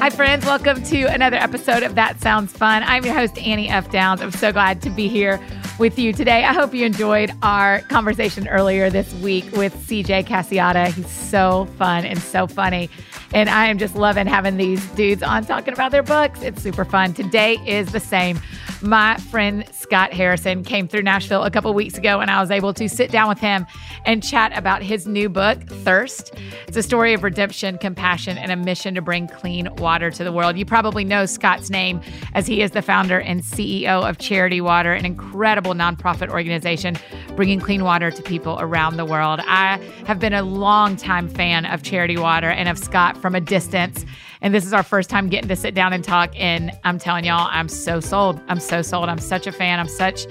Hi, friends. Welcome to another episode of That Sounds Fun. I'm your host, Annie F. Downs. I'm so glad to be here with you today. I hope you enjoyed our conversation earlier this week with CJ Casciotta. He's so fun and so funny. And I am just loving having these dudes on talking about their books. It's super fun. Today is the same. My friend Scott Harrison came through Nashville a couple weeks ago, and I was able to sit down with him and chat about his new book, Thirst. It's a story of redemption, compassion, and a mission to bring clean water to the world. You probably know Scott's name as he is the founder and CEO of Charity Water, an incredible nonprofit organization bringing clean water to people around the world. I have been a long-time fan of Charity Water and of Scott from a distance. And this is our first time getting to sit down and talk. And I'm telling y'all, I'm so sold. I'm so sold. I'm such a fan. I'm such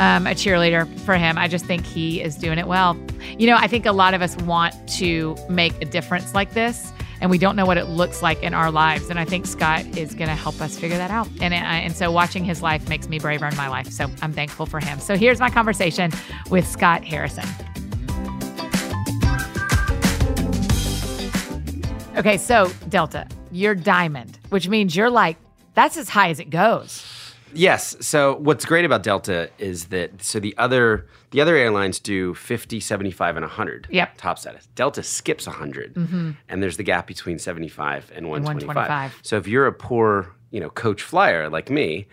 um, a cheerleader for him. I just think he is doing it well. You know, I think a lot of us want to make a difference like this. And we don't know what it looks like in our lives. And I think Scott is going to help us figure that out. And, and so watching his life makes me braver in my life. So I'm thankful for him. So here's my conversation with Scott Harrison. Okay, so Delta, you're diamond, which means you're like, that's as high as it goes. Yes. So what's great about Delta is that so the other the other airlines do 50, 75 and 100 Yep. top status. Delta skips 100 mm-hmm. and there's the gap between 75 and 125. 125. So if you're a poor, you know, coach flyer like me,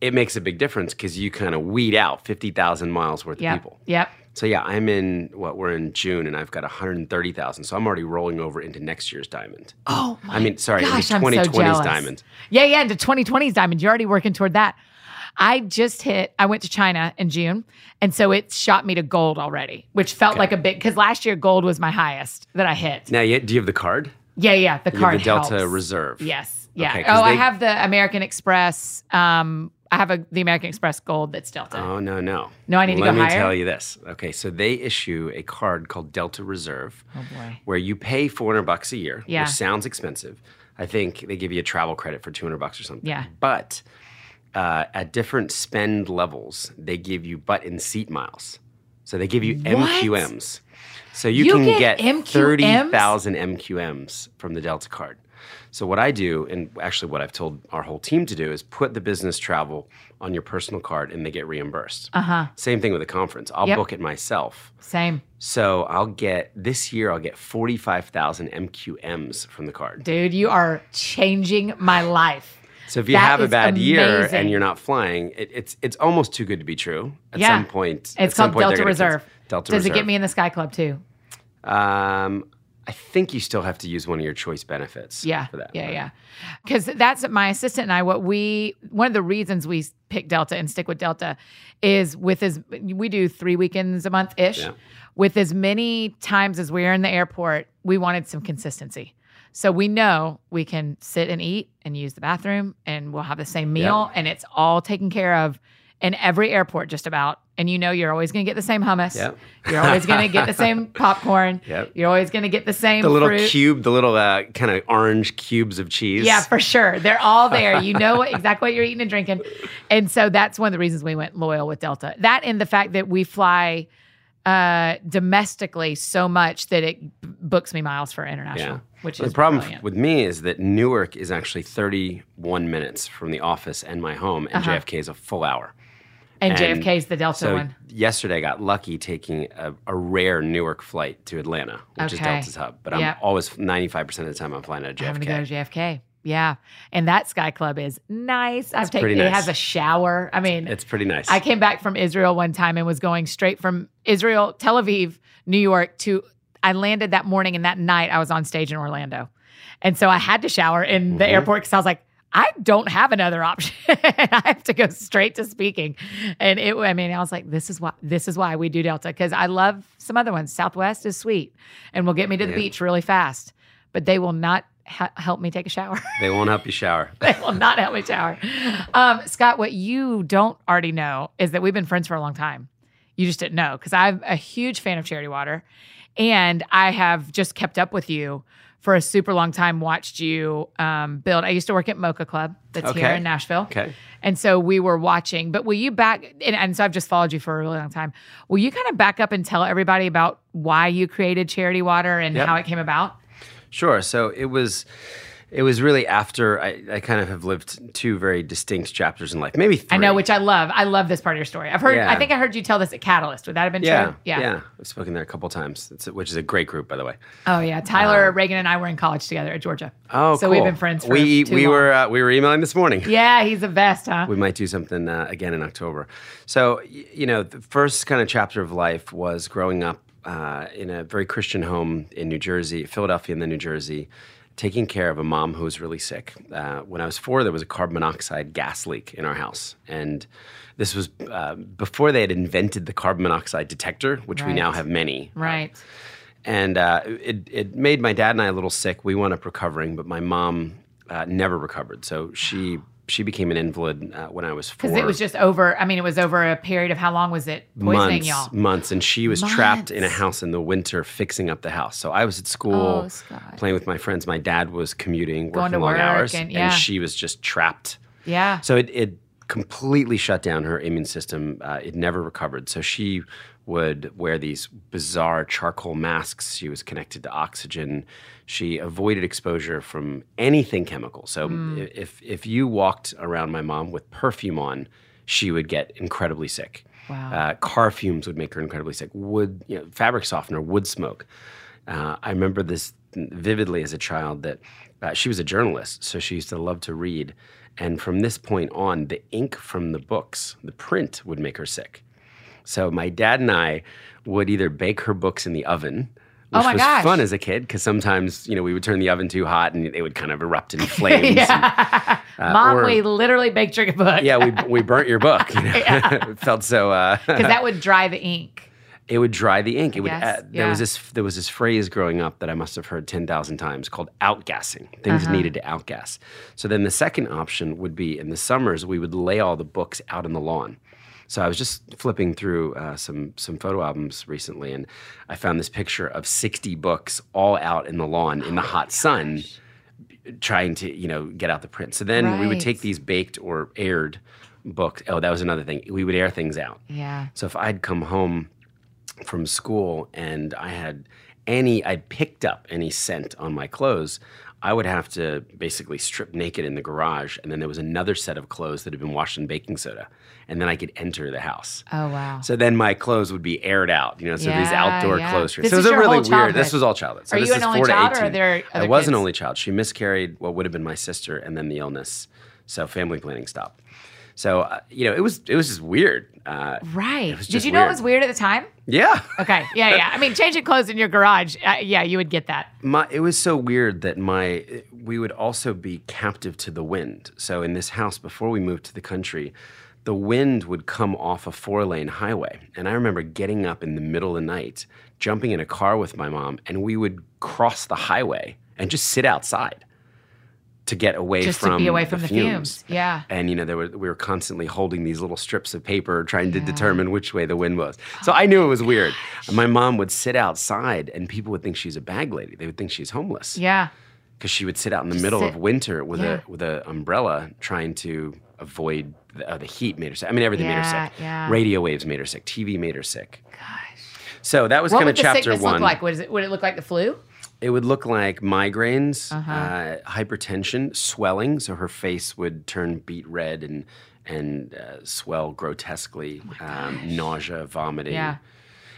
it makes a big difference cuz you kind of weed out 50,000 miles worth Yep. of people. Yep. So yeah, I'm in what we're in June and I've got 130,000. So I'm already rolling over into next year's diamond. Oh my I mean, sorry, gosh, into I'm so 2020's jealous. diamond. Yeah, yeah, into 2020's diamond. You're already working toward that. I just hit, I went to China in June. And so it shot me to gold already, which felt Okay. like a big, because last year gold was my highest that I hit. Now, you- do you have the card? Yeah, yeah. The You card the Delta helps. Reserve. Yes. Yeah. Okay, oh, I have the American Express. Um, I have a, the American Express gold that's Delta. Oh no no. No, I need to go higher. Let me tell you this. Okay, so they issue a card called Delta Reserve, oh boy. where you pay four hundred bucks a year, Yeah. which sounds expensive. I think they give you a travel credit for two hundred bucks or something. Yeah. But uh, at different spend levels, they give you butt and seat miles. So they give you MQMs. So you, You can get get, thirty thousand MQMs from the Delta card. So what I do, and actually what I've told our whole team to do, is put the business travel on your personal card, and they get reimbursed. Uh huh. Same thing with a conference. I'll Yep. book it myself. Same. So I'll get this year. I'll get forty five thousand MQMs from the card. Dude, you are changing my life. So if you That have a bad year and you're not flying, it, it's it's almost too good to be true. At Yeah. some point, at It's some called point Delta Reserve. Delta Does Reserve. it get me in the Sky Club too? Um, I think you still have to use one of your choice benefits. Yeah. For that. Yeah, yeah. Because that's my assistant and I, what we, one of the reasons we pick Delta and stick with Delta is with as, we do three weekends a month ish. Yeah. With as many times as we're in the airport, we wanted some consistency. So we know we can sit and eat and use the bathroom and we'll have the same meal and it's all taken care of in every airport just about. And you know you're always going to get the same hummus. Yep. You're always going to get the same popcorn. Yep. You're always going to get the same The little fruit. cube, the little uh, kind of orange cubes of cheese. Yeah, for sure. They're all there. You know what, exactly what you're eating and drinking. And so that's one of the reasons we went loyal with Delta. That and the fact that we fly uh, domestically so much that it books me miles for international, Yeah. which the is the problem brilliant. with me is that Newark is actually 31 minutes from the office and my home, and Uh-huh. JFK is a full hour. And, and JFK is the Delta So one. yesterday, I got lucky taking a, a rare Newark flight to Atlanta, which is Delta's hub. But I'm Yep. always 95% of the time I'm flying out of Having to JFK. go to JFK. Yeah. And that Sky Club is nice. I've taken pretty it has a shower. I mean, It's pretty nice. I came back from Israel one time and was going straight from Israel, Tel Aviv, New York to I landed that morning and that night I was on stage in Orlando. And so I had to shower in the Mhm. airport because I was like, I don't have another option. I have to go straight to speaking. And it I mean, I was like, this is why this is why we do Delta. Because I love some other ones. Southwest is sweet and will get me to the Yeah. beach really fast. But they will not ha- help me take a shower. they won't help you shower. they will not help me shower. Um, Scott, what you don't already know is that we've been friends for a long time. You just didn't know because I'm a huge fan of Charity Water, and I have just kept up with you for a super long time watched you um, build. I used to work at Mocha Club that's here in Nashville. Okay. And so we were watching, but will you back, and, and so I've just followed you for a really long time. Will you kind of back up and tell everybody about why you created Charity Water and Yep. how it came about? Sure. So it was, it was really after I, I kind of have lived two very distinct chapters in life, maybe three. I know, which I love. I love this part of your story. I've heard, Yeah. I think I heard you tell this at Catalyst. Would that have been yeah, true? yeah, Yeah. I've spoken there a couple times, it's, which is a great group, by the way. Oh, yeah. Tyler, Reagan, and I were in college together at Georgia. Oh, So cool. we've been friends for we we long. were uh, we were emailing this morning. Yeah, he's the best, huh? We might do something uh, again in October. So you know, the first kind of chapter of life was growing up uh, in a very Christian home in New Jersey, Philadelphia, and then New Jersey. Taking care of a mom who was really sick. Uh, when I was four, there was a carbon monoxide gas leak in our house, and this was uh, before they had invented the carbon monoxide detector, which we now have many. Right. and uh, it it made my dad and I a little sick. We wound up recovering, but my mom uh, never recovered. So she she became an invalid uh, when I was four. Because it was just over, I mean, it was over a period of how long was it poisoning months, y'all? months, and she was trapped in a house in the winter fixing up the house. So I was at school Oh, playing with my friends. My dad was commuting, Going working long work hours, and- yeah. she was just trapped. Yeah. So it, it completely shut down her immune system. Uh, it never recovered. So she would wear these bizarre charcoal masks. She was connected to oxygen. She avoided exposure from anything chemical. So i- if if you walked around my mom with perfume on, she would get incredibly sick. Wow. Uh, car fumes would make her incredibly sick. Wood, you know, fabric softener, wood smoke. Uh, I remember this vividly as a child that uh, she was a journalist, so she used to love to read. And from this point on, the ink from the books, the print, would make her sick. So my dad and I would either bake her books in the oven, Oh which my was gosh. fun as a kid because sometimes you know we would turn the oven too hot and it would kind of erupt in flames. and- yeah. Mom, or- we literally baked your book. yeah, we we burnt your book. You know? it felt so. Uh, Because that would dry the ink. it would dry the ink. It would. Uh, there was this. There was this phrase growing up that I must have heard ten thousand times called outgassing. Things Uh-huh. needed to outgas. So then the second option would be in the summers we would lay all the books out on the lawn. So I was just flipping through uh, some some photo albums recently, and I found this picture of sixty books all out in the lawn in the Oh hot sun, trying to you know get out the print. So then we would take these baked or aired books. Oh, that was another thing. We would air things out. Yeah. So if I'd come home from school and I had any, I'd picked up any scent on my clothes, I would have to basically strip naked in the garage. And then there was another set of clothes that had been washed in baking soda. And then I could enter the house. Oh, wow. So then my clothes would be aired out, you know, so these outdoor yeah. clothes. This so it was a really weird. This was all childhood. So Are this you an is only 4 to child, or are 18. there I was an only child. She miscarried what would have been my sister, and then the illness. So family planning stopped. So uh, you know, it was it was just weird. Uh, right. was Did just you know it was weird at the time? yeah. Okay. Yeah, yeah. I mean, changing clothes in your garage. Uh, yeah, you would get that. My, it was so weird that my we would also be captive to the wind. So in this house before we moved to the country, the wind would come off a four-lane highway, and I remember getting up in the middle of the night, jumping in a car with my mom, and we would cross the highway and just sit outside to get away Just from to be away from the fumes. fumes. Yeah. And you know, there were we were constantly holding these little strips of paper, trying to determine which way the wind was. So oh I knew it was weird. My mom would sit outside, and people would think she's a bag lady. They would think she's homeless Yeah. because she would sit out in the middle sit- of winter with yeah. a with an umbrella, trying to avoid the, uh, the heat. Made her sick. I mean, everything made her sick. yeah. Radio waves made her sick. TV made her sick. Gosh. So that was kind of the chapter sickness one. look like? Would it, would it look like the flu? It would look like migraines, Uh-huh. uh, hypertension, swelling. So her face would turn beet red and and uh, swell grotesquely. um, nausea, vomiting. Oh Yeah.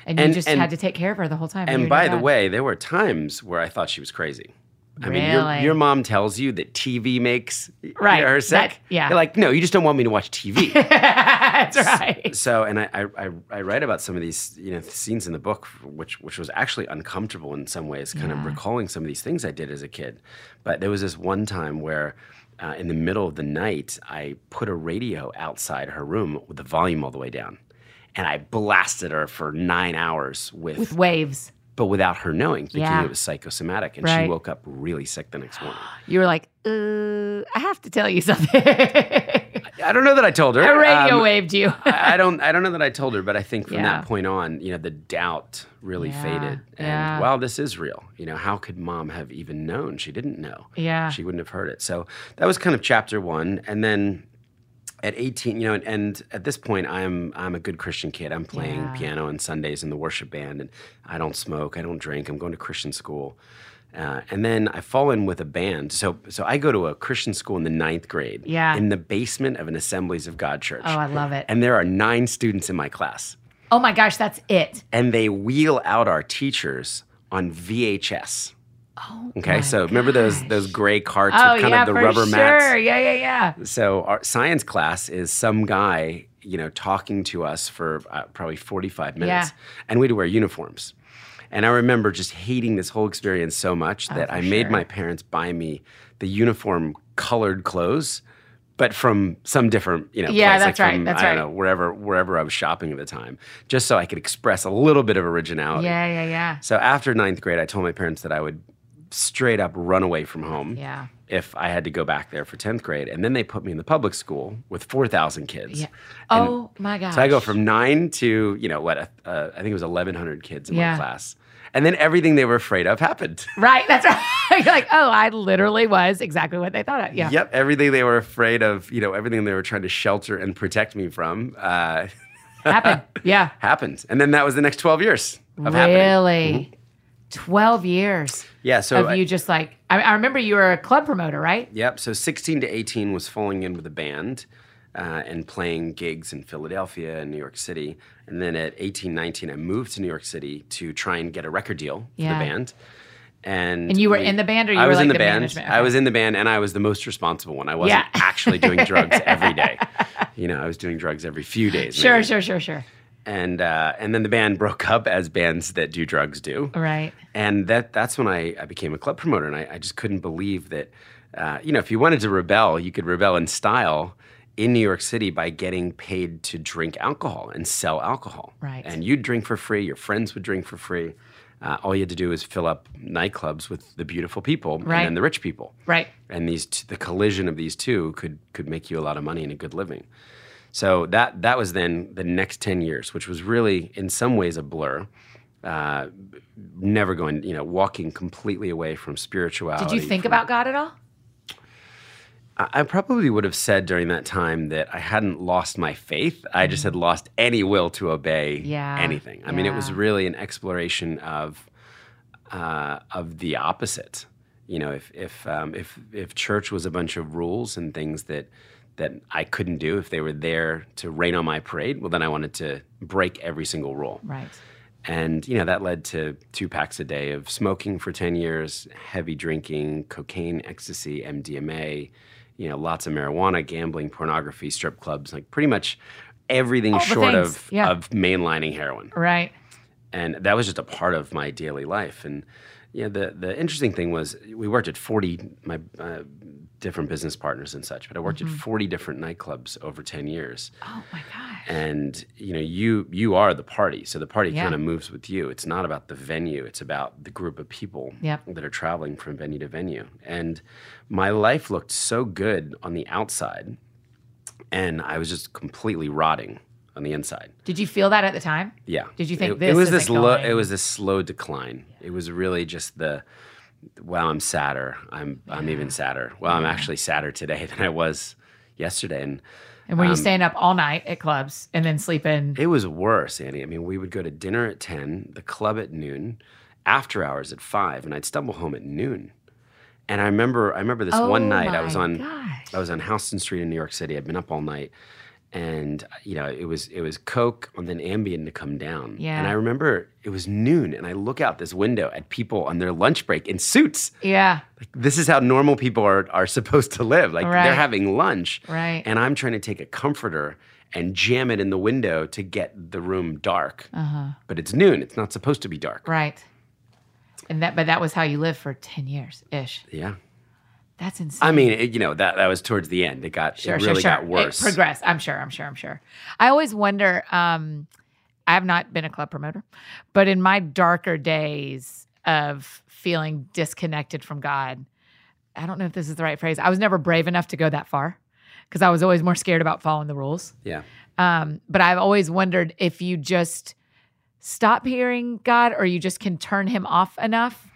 And you just and- had to take care of her the whole time. And and by the way, there were times where I thought she was crazy. I mean, your, your mom tells you that TV makes Right, her sick. that- yeah. You're like, no, you just don't want me to watch TV. That's right. so, and I, I, I, I write about some of these, you know, scenes in the book, which, which was actually uncomfortable in some ways, kind of recalling some of these things I did as a kid. But there was this one time where, uh, in the middle of the night, I put a radio outside her room with the volume all the way down, and I blasted her for nine hours with, With waves. But without her knowing, thinking Yeah. it was psychosomatic. And Right. she woke up really sick the next morning. You were like, uh, I have to tell you something. I don't know that I told her. I radio Um, waved you. I I don't I don't know that I told her, but I think from Yeah. that point on, you know, the doubt really Yeah, faded. And yeah. wow, this is real. You know, how could mom have even known? She didn't know. yeah. She wouldn't have heard it. So that was kind of chapter one. And then at 18, you know, and, at this point I'm I'm a good Christian kid. I'm playing Yeah. piano on Sundays in the worship band and I don't smoke, I don't drink, I'm going to Christian school. Uh, and then I fall in with a band. So, so I go to a Christian school in the ninth grade, Yeah. in the basement of an Assemblies of God church oh, I love it. and there are nine students in my class oh my gosh, that's it. and they wheel out our teachers on VHS. Oh, Okay, so remember those those gray carts Oh with kind yeah, of the for rubber sure. mats? Yeah, yeah, yeah. So our science class is some guy, you know, talking to us for uh, probably 45 minutes Yeah. and we had to wear uniforms. And I remember just hating this whole experience so much that Oh, for I made sure. my parents buy me the uniform colored clothes, but from some different, you know, Yeah, place, that's like right, From, that's I don't right. know, wherever wherever I was shopping at the time, just so I could express a little bit of originality. Yeah, yeah, yeah. So after ninth grade, I told my parents that I would straight up run away from home Yeah. if I had to go back there for 10th grade. And then they put me in the public school with 4,000 kids. Yeah. Oh my gosh. So I go from nine to, you know, what, uh, I think it was 1,100 kids in Yeah. my class. And then everything they were afraid of happened. Right, that's right. You're like, oh, I literally was exactly what they thought. Of. Yeah. Yep. Everything they were afraid of, you know, everything they were trying to shelter and protect me from uh, Happened. Yeah. happened. And then that was the next 12 years of happening. Really? 12 years Yeah. So of I- you just like, I, I remember you were a club promoter, right? Yep. So 16 to 18 was falling in with a band uh, and playing gigs in Philadelphia and New York City. And then at 18, 19, I moved to New York City to try and get a record deal for Yeah. the band. And, And you were we- in the band or you I were was like in the, the band. management? I was in the band and I was the most responsible one. I wasn't Yeah. actually doing drugs every day. You know, I was doing drugs every few days. Sure, maybe. sure, sure, sure. And uh, and then the band broke up as bands that do drugs do Right. and that that's when I, I became a club promoter, and I, I just couldn't believe that. Uh, you know, if you wanted to rebel, you could rebel in style in New York City by getting paid to drink alcohol and sell alcohol. Right. And you'd drink for free. Your friends would drink for free. Uh, all you had to do is fill up nightclubs with the beautiful people Right. and then the rich people. Right. And these t- the collision of these two could could make you a lot of money and a good living. So that that was then the next ten years, which was really in some ways a blur. Uh, never going, you know, walking completely away from spirituality. Did you think from- about God at all? I probably would have said during that time that I hadn't lost my faith. I just had lost any will to obey. Yeah, anything. I mean, it was really an exploration of uh, of the opposite. You know, if if um, if if church was a bunch of rules and things that that I couldn't do, if they were there to rain on my parade, well, then I wanted to break every single rule. Right. And you know that led to two packs a day of smoking for ten years, heavy drinking, cocaine, ecstasy, MDMA, you know, lots of marijuana, gambling, pornography, strip clubs, like pretty much everything All short of yeah. of mainlining heroin. Right. And that was just a part of my daily life. And yeah, the the interesting thing was we worked at forty my uh, different business partners and such, but I worked Mm-hmm. at forty different nightclubs over ten years Oh my gosh. and you know you you are the party so the party Yeah. kind of moves with you it's not about the venue it's about the group of people Yep. that are traveling from venue to venue and my life looked so good on the outside and i was just completely rotting on the inside Did you feel that at the time? yeah Did you think it, this it was this lo- it was this slow decline it was really just the wow i'm sadder i'm i'm even sadder well i'm actually sadder today than i was yesterday and And were you um, staying up all night at clubs and then sleeping? It was worse, Annie. I mean, we would go to dinner at 10, the club at noon, after hours at 5, and I'd stumble home at noon. And I remember I remember this one Oh night I was on gosh. I was on Houston Street in New York City. I'd been up all night and you know, it was it was Coke and then Ambien to come down. Yeah. And I remember it was noon and I look out this window at people on their lunch break in suits. yeah. Like this is how normal people are are supposed to live. Like Right. they're having lunch. Right. And I'm trying to take a comforter and jam it in the window to get the room dark. Uh-huh. But it's noon. It's not supposed to be dark. Right. And that, but that was how you lived for 10 years ish. Yeah. That's insane. I mean, it, you know, that that was towards the end. It got sure, it sure, really sure. got worse. It progressed. I'm sure. I'm sure. I'm sure. I always wonder, um, I have not been a club promoter, but in my darker days of feeling disconnected from God, I don't know if this is the right phrase. I was never brave enough to go that far because I was always more scared about following the rules. Yeah. Um, but I've always wondered if you just stop hearing God or you just can turn him off enough.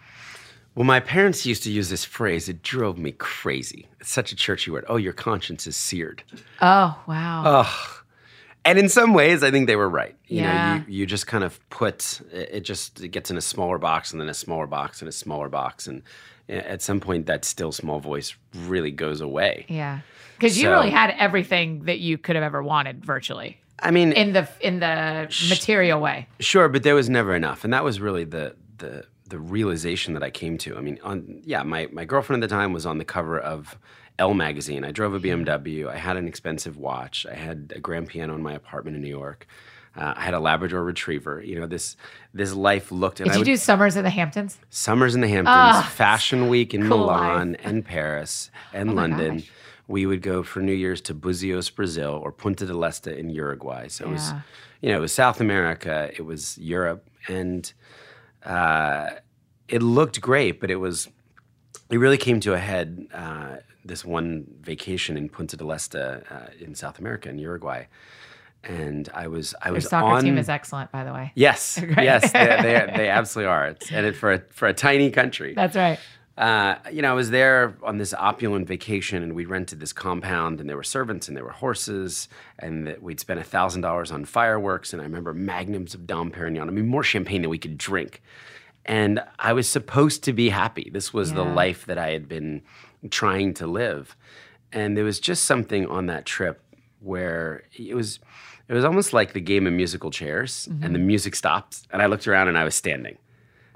Well, my parents used to use this phrase. It drove me crazy. It's such a churchy word. Oh, your conscience is seared. Oh, wow. Oh. And in some ways, I think they were right. You Yeah. know, you, you just kind of put it it just it gets in a smaller box and then a smaller box and a smaller box. And eh, at some point, that still small voice really goes away. yeah. Because you So- really had everything that you could have ever wanted virtually I mean, in the in the material way. Sure, but there was never enough, and that was really the the the realization that I came to. I mean, on yeah, my my girlfriend at the time was on the cover of Elle magazine. I drove a BMW. I had an expensive watch. I had a grand piano in my apartment in New York. Uh, I had a Labrador Retriever. You know, this this life looked. And Did I you would, do summers in the Hamptons? summers in the Hamptons, Ah, Fashion Week in cool Milan and Paris and Oh London. gosh. We would go for New Year's to Buzios, Brazil, or Punta del Este in Uruguay. So it was, you know, it was South America, it was Europe, and uh, it looked great, but it was, it really came to a head uh, this one vacation in Punta del Este uh, in South America in Uruguay, and I was I Your was soccer on team is excellent, by the way. Yes, yes, they, they, they absolutely are. It's, and it, for a for a tiny country, That's right. Uh, you know, I was there on this opulent vacation, and we rented this compound, and there were servants, and there were horses, and that we'd spent a thousand dollars on fireworks, and I remember magnums of Dom Perignon. I mean, more champagne than we could drink, and I was supposed to be happy. This was the life that I had been trying to live, and there was just something on that trip where it was. It was almost like the game of musical chairs, and the music stopped, and I looked around, and I was standing,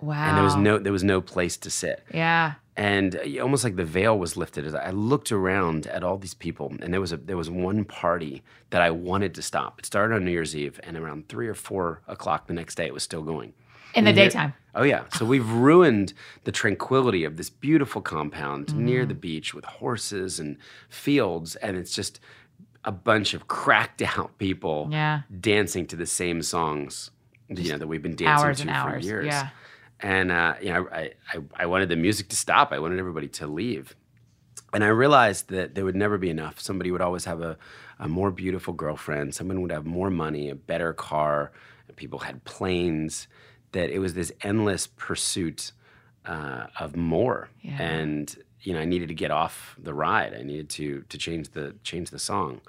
Wow. and there was no there was no place to sit Yeah. and uh, almost like the veil was lifted as I looked around at all these people, and there was a there was one party that I wanted to stop. It started on New Year's Eve, and around three or four o'clock the next day, it was still going. In the daytime. Oh yeah, so we've ruined the tranquility of this beautiful compound near the beach with horses and fields, and it's just a bunch of cracked out people Yeah. dancing to the same songs, you know, that we've been dancing to for hours. years. Yeah. And uh, you know, I, I I wanted the music to stop. I wanted everybody to leave. And I realized that there would never be enough. Somebody would always have a, a more beautiful girlfriend. Someone would have more money, a better car. People had planes. That it was this endless pursuit uh, of more. Yeah. And you know, I needed to get off the ride. I needed to to change the change the song.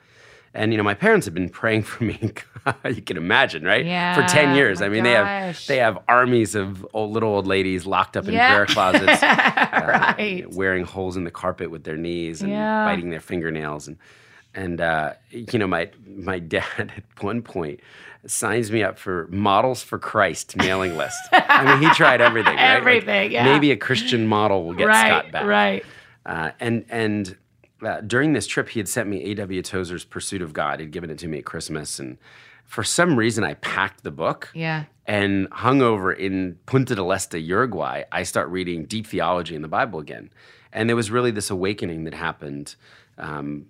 And you know, my parents have been praying for me. you can imagine, right? Yeah. For ten years. I mean, they have they have armies of old, little old ladies locked up in Yeah. prayer closets, uh, right. wearing holes in the carpet with their knees and Yeah. biting their fingernails. And and uh, you know, my my dad at one point signs me up for Models for Christ mailing list. I mean, he tried everything. Right? Like, Everything, yeah. Maybe a Christian model will get right. Scott back. Right. Uh, and and uh, during this trip, he had sent me A.W. Tozer's Pursuit of God. He'd given it to me at Christmas, and for some reason, I packed the book Yeah. and hung over in Punta del Este, Uruguay. I start reading deep theology in the Bible again, and there was really this awakening that happened. Um,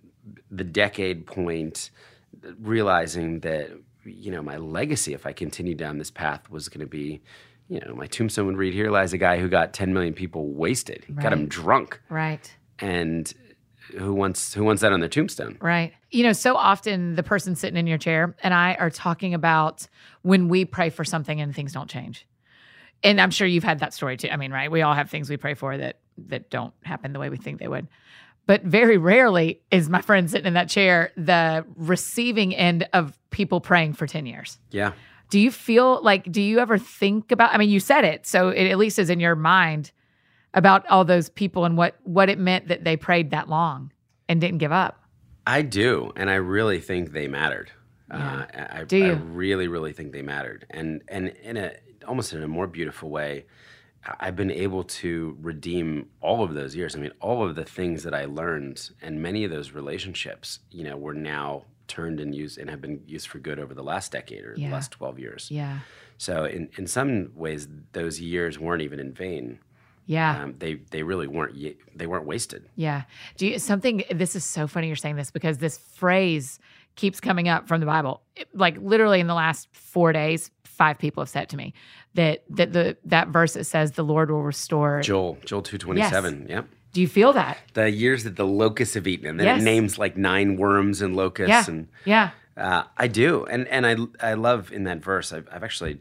the decade point, realizing that you know my legacy, if I continued down this path, was going to be. You know, my tombstone would read, "Here lies a guy who got 10 million people wasted, He got them drunk." Right. and who wants who wants that on their tombstone? Right. You know, so often the person sitting in your chair and I are talking about when we pray for something and things don't change. And I'm sure you've had that story too. I mean, right? We all have things we pray for that that don't happen the way we think they would. But very rarely is my friend sitting in that chair the receiving end of people praying for 10 years. Yeah, Do you feel like, do you ever think about, I mean, you said it, so it at least is in your mind about all those people and what, what it meant that they prayed that long and didn't give up. I do, and I really think they mattered. Uh, I, Do I you? really, really think they mattered, and and in a almost in a more beautiful way, I- I've been able to redeem all of those years. I mean, all of the things that I learned, and many of those relationships, you know, were now turned and used and have been used for good over the last decade or Yeah. the last twelve years. Yeah. So in in some ways, those years weren't even in vain. Yeah. Um, they they really weren't they weren't wasted. Yeah. Do you something this is so funny you're saying this because this phrase keeps coming up from the Bible. It- like literally in the last four days, five people have said to me that that the that verse that says the Lord will restore. Joel, Joel two twenty seven. Yep. Do you feel that? The years that the locusts have eaten, and then Yes. it names like nine worms and locusts, Yeah. and Yeah. uh, I do, and and I I love in that verse. I've, I've actually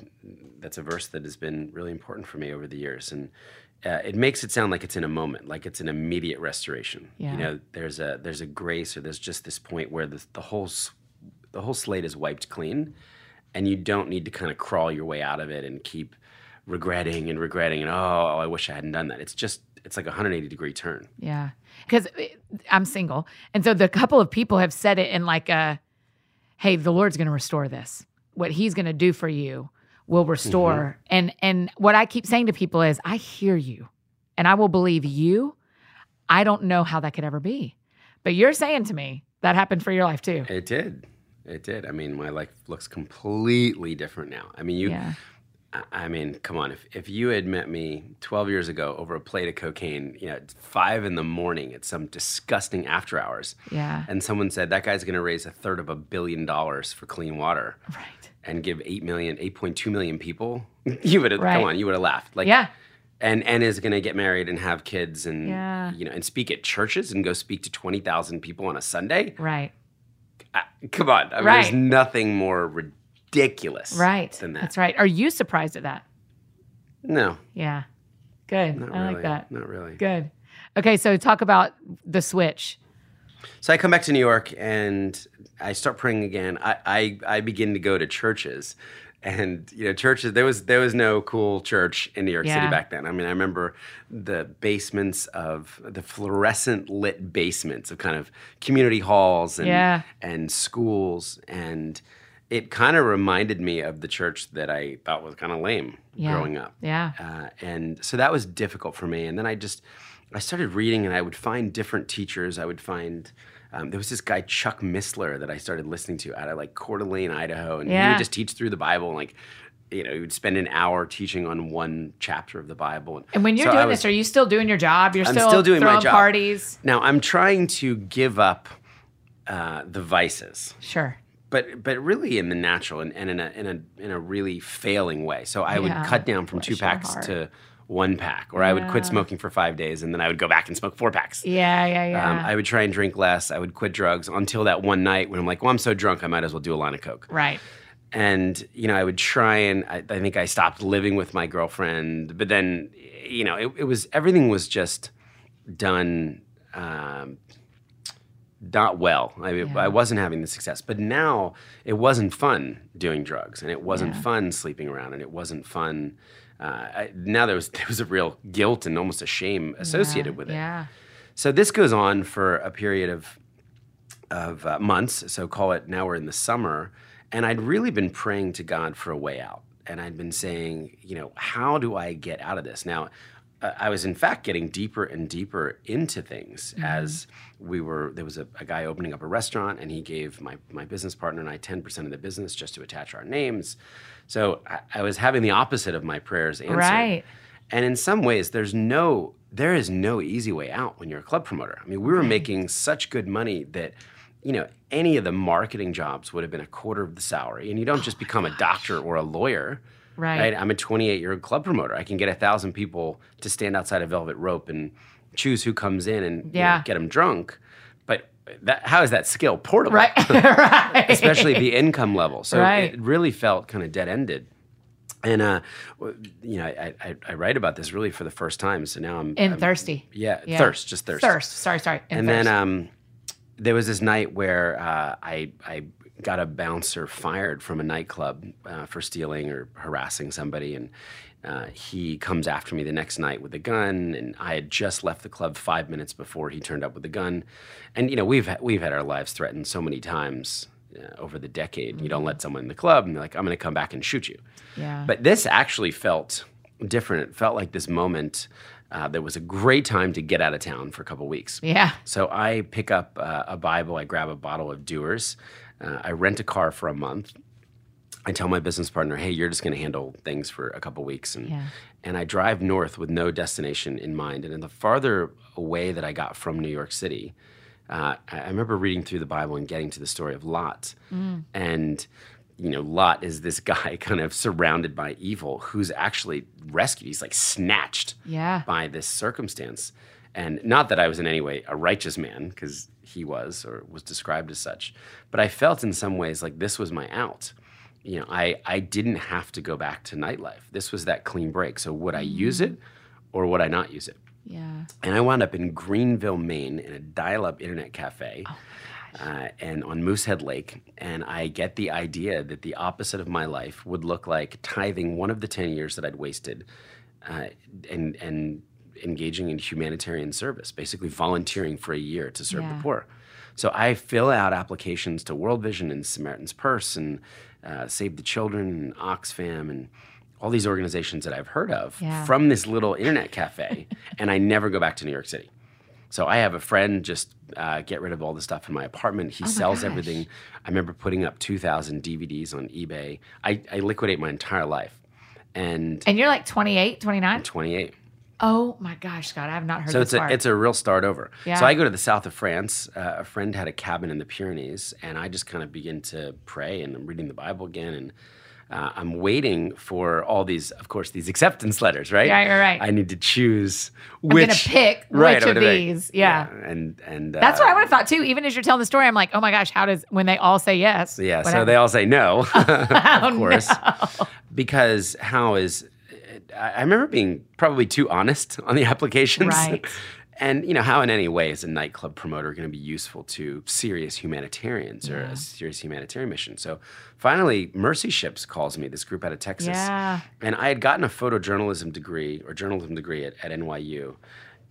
that's a verse that has been really important for me over the years, and uh, it makes it sound like it's in a moment, like it's an immediate restoration. Yeah. You know, there's a there's a grace, or there's just this point where the the whole the whole slate is wiped clean, and you don't need to kind of crawl your way out of it and keep regretting and regretting and oh, I wish I hadn't done that. It's just it's like a 180 degree turn. Yeah. Because I'm single. And so the couple of people have said it in like a, hey, the Lord's going to restore this. What he's going to do for you will restore. Mm-hmm. And and what I keep saying to people is, I hear you and I will believe you. I don't know how that could ever be. But you're saying to me that happened for your life too. It did. It did. I mean, my life looks completely different now. I mean, you Yeah. I- I mean, come on. If, if you had met me 12 years ago over a plate of cocaine, you know, at five in the morning at some disgusting after hours, Yeah. and someone said that guy's going to raise a third of a billion dollars for clean water Right. And give 8 million, 8.2 million people, you would have, Right. come on, you would have laughed. Like, Yeah. and and is going to get married and have kids and Yeah. you know and speak at churches and go speak to 20,000 people on a Sunday. Right. I, come on. I mean, Right. there's nothing more ridiculous Right. than that. That's right. Are you surprised at that? No, Yeah. Good. not I really. like that. Not really. Good. Okay, so talk about the switch. So I come back to New York and I start praying again. I, I, I begin to go to churches. And you know, churches. There was there was no cool church in New York Yeah. City back then. I mean, I remember the basements of the fluorescent lit basements of kind of community halls and Yeah. and schools, and it kind of reminded me of the church that I thought was kind of lame Yeah. growing up. Yeah. Uh, and so that was difficult for me. And then I just, I started reading and I would find different teachers. I would find, um, there was this guy, Chuck Missler, that I started listening to out of like Coeur d'Alene, Idaho. And he would just teach through the Bible. And like, you know, he would spend an hour teaching on one chapter of the Bible. And when you're so doing was- this, are you still doing your job? You're I'm still, still doing my throwing job. parties. Now I'm trying to give up uh, the vices Sure. but but really in the natural and, and in a in a in a really failing way. So I would cut down from Bless two packs to one pack, or I would quit smoking for five days and then I would go back and smoke four packs. Yeah, yeah, yeah. Um, I would try and drink less. I would quit drugs until that one night when I'm like, well, I'm so drunk, I might as well do a line of coke. right. And you know, I would try and I, I think I stopped living with my girlfriend, but then you know, it, it was everything was just done. Um, not well. I, Yeah. I wasn't having the success. But now it wasn't fun doing drugs, and it wasn't Yeah. fun sleeping around, and it wasn't fun. Uh, I, now there was there was a real guilt and almost a shame associated Yeah, with it. Yeah. So this goes on for a period of of uh, months. So call it now we're in the summer, and I'd really been praying to God for a way out, and I'd been saying, you know, how do I get out of this now? uh, I was in fact getting deeper and deeper into things as we were. There was a, a guy opening up a restaurant, and he gave my my business partner and I ten percent of the business just to attach our names. So I, I was having the opposite of my prayers answered. Right. And in some ways, there's no there is no easy way out when you're a club promoter. I mean, we were making such good money that you know any of the marketing jobs would have been a quarter of the salary, and you don't just oh become a doctor or a lawyer. Right. I'm a 28 year old club promoter. I can get a thousand people to stand outside a velvet rope and choose who comes in and you know, get them drunk. That, how is that skill portable? Right. right. especially the income level. So Right. it really felt kind of dead ended. And uh, you know, I, I, I write about this really for the first time. So now I'm in thirsty. Yeah, Yeah. thirst, just thirst. Thirst. Sorry, sorry. And then um, there was this night where uh, I I got a bouncer fired from a nightclub uh, for stealing or harassing somebody, and uh, he comes after me the next night with a gun, and I had just left the club five minutes before he turned up with a gun, and you know we've ha- we've had our lives threatened so many times. Uh, over the decade, you don't let someone in the club, and they're like, "I'm going to come back and shoot you." yeah. But this actually felt different. It felt like this moment uh, that was a great time to get out of town for a couple weeks. yeah. So I pick up uh, a Bible, I grab a bottle of Dewar's, uh, I rent a car for a month. I tell my business partner, "Hey, you're just going to handle things for a couple weeks," and Yeah. and I drive north with no destination in mind. And the farther away that I got from New York City, Uh, I remember reading through the Bible and getting to the story of Lot, and you know, Lot is this guy kind of surrounded by evil who's actually rescued. He's like snatched Yeah. by this circumstance. And not that I was in any way a righteous man, because he was or was described as such, but I felt in some ways like this was my out. You know, I, I didn't have to go back to nightlife. This was that clean break. So would I use it or would I not use it? Yeah. And I wound up in Greenville, Maine, in a dial-up internet cafe, Oh uh, and on Moosehead Lake. And I get the idea that the opposite of my life would look like tithing one of the ten years that I'd wasted, uh, and and engaging in humanitarian service, basically volunteering for a year to serve Yeah. the poor. So I fill out applications to World Vision and Samaritan's Purse and uh, Save the Children and Oxfam and all these organizations that I've heard of Yeah. from this little internet cafe, and I never go back to New York City. So I have a friend just uh, get rid of all the stuff in my apartment. He sells gosh. everything. I remember putting up 2,000 DVDs on eBay. I, I liquidate my entire life. And And you're like 28, 29? 28. Oh my gosh, Scott, I have not heard So this it's a, part. it's a real start over. Yeah. So I go to the south of France. Uh, a friend had a cabin in the Pyrenees, and I just kind of begin to pray and I'm reading the Bible again. And uh, I'm waiting for all these, of course, these acceptance letters, right? Right, right, right. I need to choose I'm which. gonna pick right, which of these. Yeah. And and uh, That's what I would have thought too. Even as you're telling the story, I'm like, oh my gosh, how does when they all say yes? Yeah, so they all say no, Oh, of course, because how is I remember being probably too honest on the applications, Right. And you know how in any way is a nightclub promoter going to be useful to serious humanitarians or a serious humanitarian mission? So finally, Mercy Ships calls me, this group out of Texas, Yeah. and I had gotten a photojournalism degree or journalism degree at, at NYU.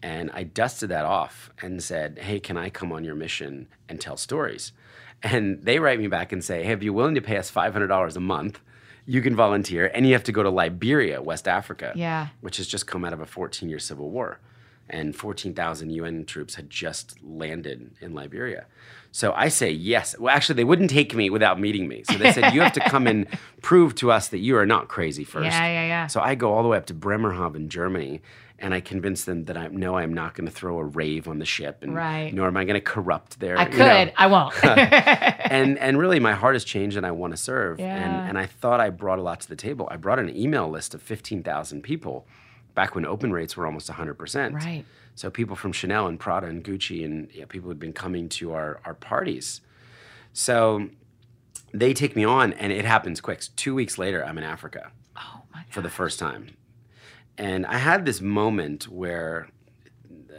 And I dusted that off and said, Hey, can I come on your mission and tell stories? And they write me back and say, Hey, if you're willing to pay us $500 a month, you can volunteer and you have to go to Liberia, West Africa, Yeah. which has just come out of a 14 year civil war. And 14,000 UN troops had just landed in Liberia. So I say yes. Well, actually, they wouldn't take me without meeting me. So they said, You have to come and prove to us that you are not crazy first. Yeah, yeah, yeah. So I go all the way up to Bremerhaven, Germany, and I convince them that I'm no, I'm not going to throw a rave on the ship, and Right. nor am I going to corrupt their. I you could, know. I won't. and and really, my heart has changed, and I want to serve. Yeah. And and I thought I brought a lot to the table. I brought an email list of fifteen thousand people, back when open rates were almost hundred percent. Right. So people from Chanel and Prada and Gucci and you know, people had been coming to our our parties. So they take me on, and it happens quick. Two weeks later, I'm in Africa oh my god. for the first time. And I had this moment where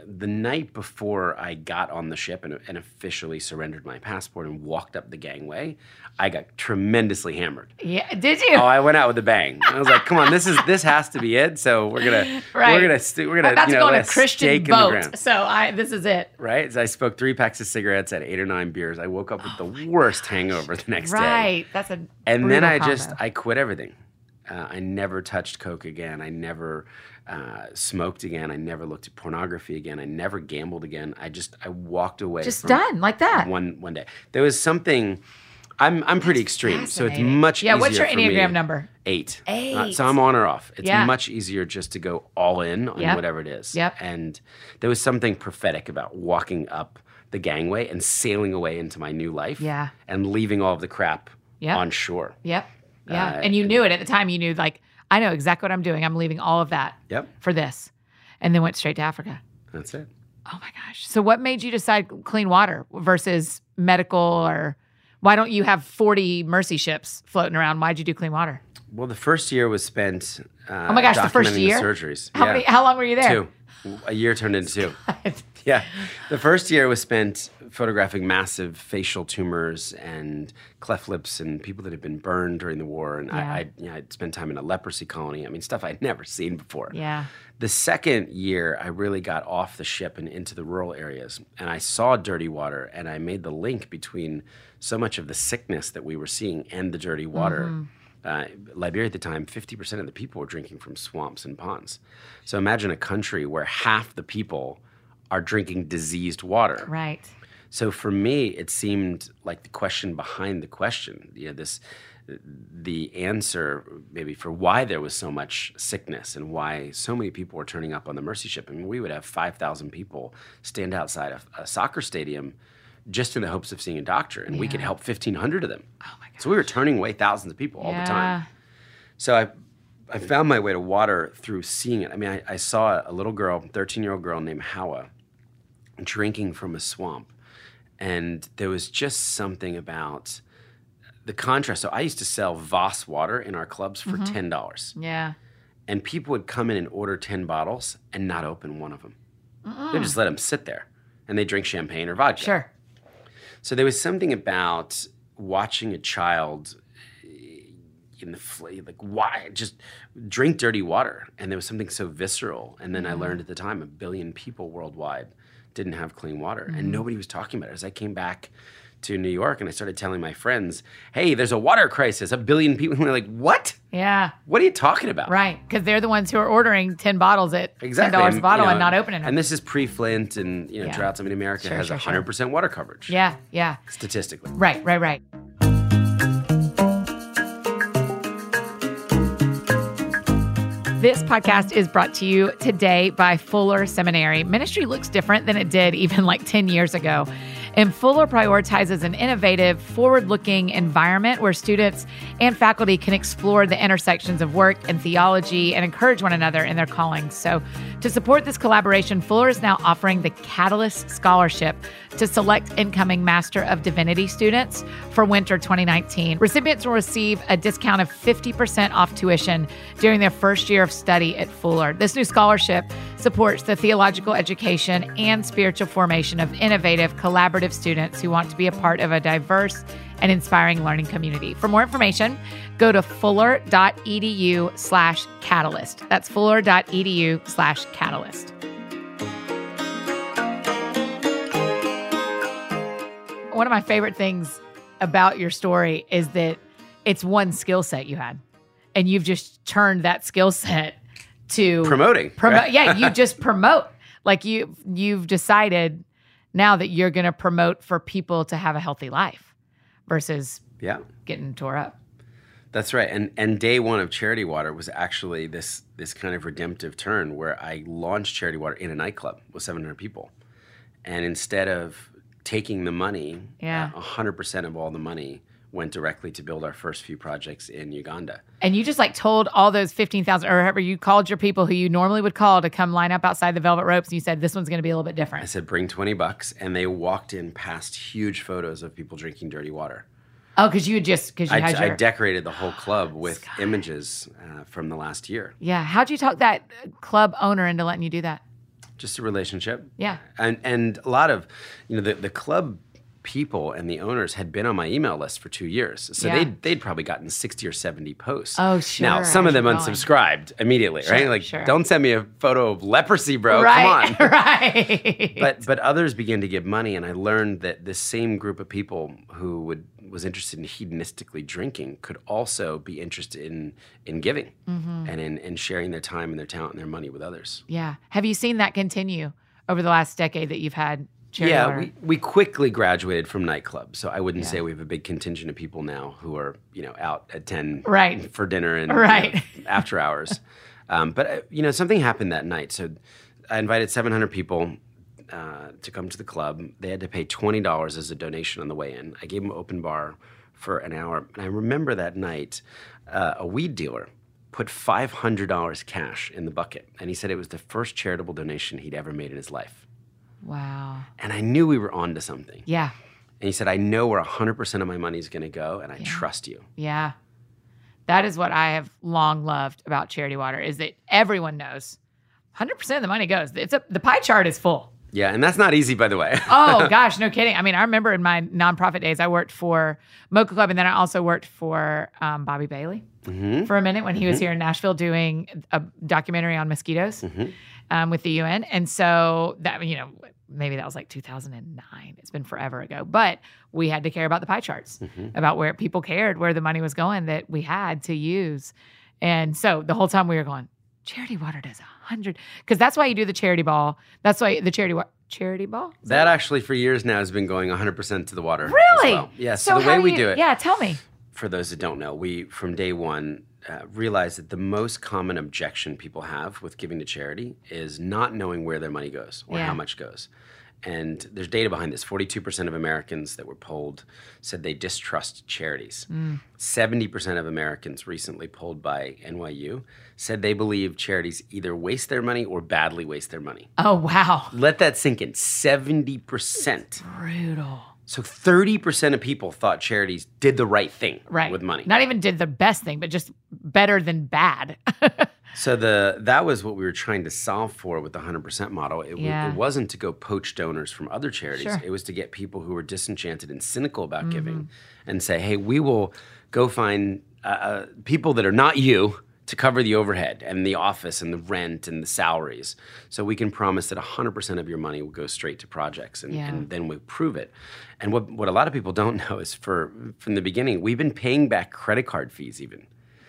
the night before I got on the ship and, and officially surrendered my passport and walked up the gangway, I got tremendously hammered. Yeah. Did you? Oh, I went out with a bang. I was like, "Come on, this is this has to be it." So we're gonna Right. we're gonna st- we're gonna I'm about you to go on a Christian stake in the boat, so I this is it. Right? So I smoked three packs of cigarettes, had eight or nine beers. I woke up with oh the worst hangover the next day. Right. That's a and then I just. I quit everything. Uh, I never touched coke again. I never uh, smoked again. I never looked at pornography again. I never gambled again. I just I walked away. just done like that. one one day. There was something. I'm I'm pretty extreme, so it's much Yeah. What's your enneagram number? Eight. Uh, Eight. so I'm on or off. It's Yeah. much easier just to go all in on Yep. whatever it is. Yep. And there was something prophetic about walking up the gangway and sailing away into my new life. Yeah. And leaving all of the crap Yep. on shore. Yep. Yeah. Uh, and you knew it at the time. You knew like I know exactly what I'm doing. I'm leaving all of that Yep. for this, and then went straight to Africa. That's it. Oh my gosh. So what made you decide clean water versus medical or why don't you have 40 mercy ships floating around? Why'd you do clean water? Well, the first year was spent. Uh, Oh my gosh, the first year? surgeries. How yeah. many how long were you there? Two. A year turned into two. Yeah. The first year was spent photographing massive facial tumors and cleft lips and people that had been burned during the war. And Yeah. I, I, you know, I'd spent time in a leprosy colony. I mean, stuff I'd never seen before. Yeah. The second year, I really got off the ship and into the rural areas. And I saw dirty water and I made the link between so much of the sickness that we were seeing and the dirty water. Mm-hmm. Uh, Liberia at the time, 50% of the people were drinking from swamps and ponds. So imagine a country where half the people are drinking diseased water. Right. So for me, it seemed like the question behind the question, you know, this the answer maybe for why there was so much sickness and why so many people were turning up on the mercy ship. I mean, we would have 5,000 people stand outside a, a soccer stadium just in the hopes of seeing a doctor, and we could help 1,500 of them. Oh my god. So we were turning away thousands of people all the time. Yeah. So I, I found my way to water through seeing it. I mean, I, I saw a little girl, 13 year old girl named Hawa, drinking from a swamp. And there was just something about the contrast. So I used to sell Voss water in our clubs for Mm-hmm. $10. Yeah. And people would come in and order 10 bottles and not open one of them. They just let them sit there and they drink champagne or vodka. Sure. So there was something about watching a child eh, in the fl- like why just drink dirty water, and there was something so visceral. And then I learned at the time a billion people worldwide didn't have clean water, and mm-hmm. nobody was talking about it. As I came back to New York and I started telling my friends, "Hey, there's a water crisis. A billion people." And they're like, "What? Yeah. What are you talking about?" Right. Because they're the ones who are ordering 10 bottles at Exactly. $10 And, a bottle you know, and not opening them. And this is pre-Flint and you know Yeah. droughts. I mean, America Sure, has sure, sure. 100% water coverage yeah. Yeah. statistically. Right. Right. Right. This podcast is brought to you today by Fuller Seminary. Ministry looks different than it did even like 10 years ago. And Fuller prioritizes an innovative, forward looking environment where students and faculty can explore the intersections of work and theology and encourage one another in their callings. So, to support this collaboration, Fuller is now offering the Catalyst Scholarship to select incoming Master of Divinity students for winter 2019. Recipients will receive a discount of 50% off tuition during their first year of study at Fuller. This new scholarship supports the theological education and spiritual formation of innovative, collaborative students who want to be a part of a diverse and inspiring learning community. For more information, go to fuller.edu slash catalyst. That's fuller.edu slash catalyst. One of my favorite things about your story is that it's one skill set you had, and you've just turned that skill set to Promoting. promote. right? Yeah, you just promote. Like you, you've decided now that you're going to promote for people to have a healthy life versus Yeah. getting tore up. That's right. And and day one of Charity Water was actually this this kind of redemptive turn where I launched Charity Water in a nightclub with 700 people. And instead of taking the money, Yeah. uh, 100% of all the money went directly to build our first few projects in Uganda. And you just like told all those 15,000 or however you called your people who you normally would call to come line up outside the velvet ropes. And you said, this one's going to be a little bit different. I said, bring 20 bucks. And they walked in past huge photos of people drinking dirty water. Oh, because you had just, because you I, had I decorated the whole club with images uh, from the last year. yeah. How'd you talk that club owner into letting you do that? Just a relationship. Yeah. and and a lot of you know the, the club people and the owners had been on my email list for two years so Yeah. they'd, they'd probably gotten 60 or 70 posts Oh, sure. now sure, some of them you're going. unsubscribed immediately right like sure. don't send me a photo of leprosy bro right. come on right. but but others began to give money and i learned that this same group of people who would was interested in hedonistically drinking could also be interested in in giving Mm-hmm. and in, in sharing their time and their talent and their money with others yeah. Have you seen that continue over the last decade that you've had yeah, water? we, we quickly graduated from nightclubs, so I wouldn't Yeah. say we have a big contingent of people now who are you know out at ten Right. for dinner and you know, Right. after hours. Um, but uh, you know something happened that night, so I invited seven hundred people uh, to come to the club. They had to pay twenty dollars as a donation on the way in. I gave them open bar for an hour, and I remember that night uh, a weed dealer put five hundred dollars cash in the bucket, and he said it was the first charitable donation he'd ever made in his life. Wow. And I knew we were on to something. Yeah. And he said, I know where 100% of my money is going to go, and I trust you. Yeah. That is what I have long loved about Charity Water is that everyone knows 100% of the money goes. It's a the pie chart is full. Yeah, and that's not easy, by the way. Oh gosh, no kidding. I mean, I remember in my nonprofit days, I worked for Mocha Club, and then I also worked for um, Bobby Bailey mm-hmm. for a minute when he was mm-hmm. here in Nashville doing a documentary on mosquitoes mm-hmm. Um, with the UN. And so that you know maybe that was like 2009. It's been forever ago, but we had to care about the pie charts about where people cared where the money was going that we had to use. And so the whole time we were going, charity water does a hundred because that's why you do the charity ball. That's why the charity wa- charity ball? Is That actually, for years now, has been going 100% to the water. Really? well. Yeah. So, the how way we you- do it, Yeah, tell me. for those that don't know, we from day one uh, realized that the most common objection people have with giving to charity is not knowing where their money goes or Yeah. how much goes. And there's data behind this. 42% of Americans that were polled said they distrust charities. Mm. 70% of Americans recently polled by NYU said they believe charities either waste their money or badly waste their money. Oh, wow. Let that sink in. 70%. Brutal. So 30% of people thought charities did the right thing Right. with money. Not even did the best thing, but just better than bad. So the that was what we were trying to solve for with the 100% model. It, Yeah. it wasn't to go poach donors from other charities. Sure. Mm-hmm. It was to get people who were disenchanted and cynical about giving and say, "Hey, we will go find uh, uh, people that are not you to cover the overhead and the office and the rent and the salaries. So we can promise that 100% of your money will go straight to projects and, Yeah. and then we prove it." And what what a lot of people don't know is for from the beginning, we've been paying back credit card fees even.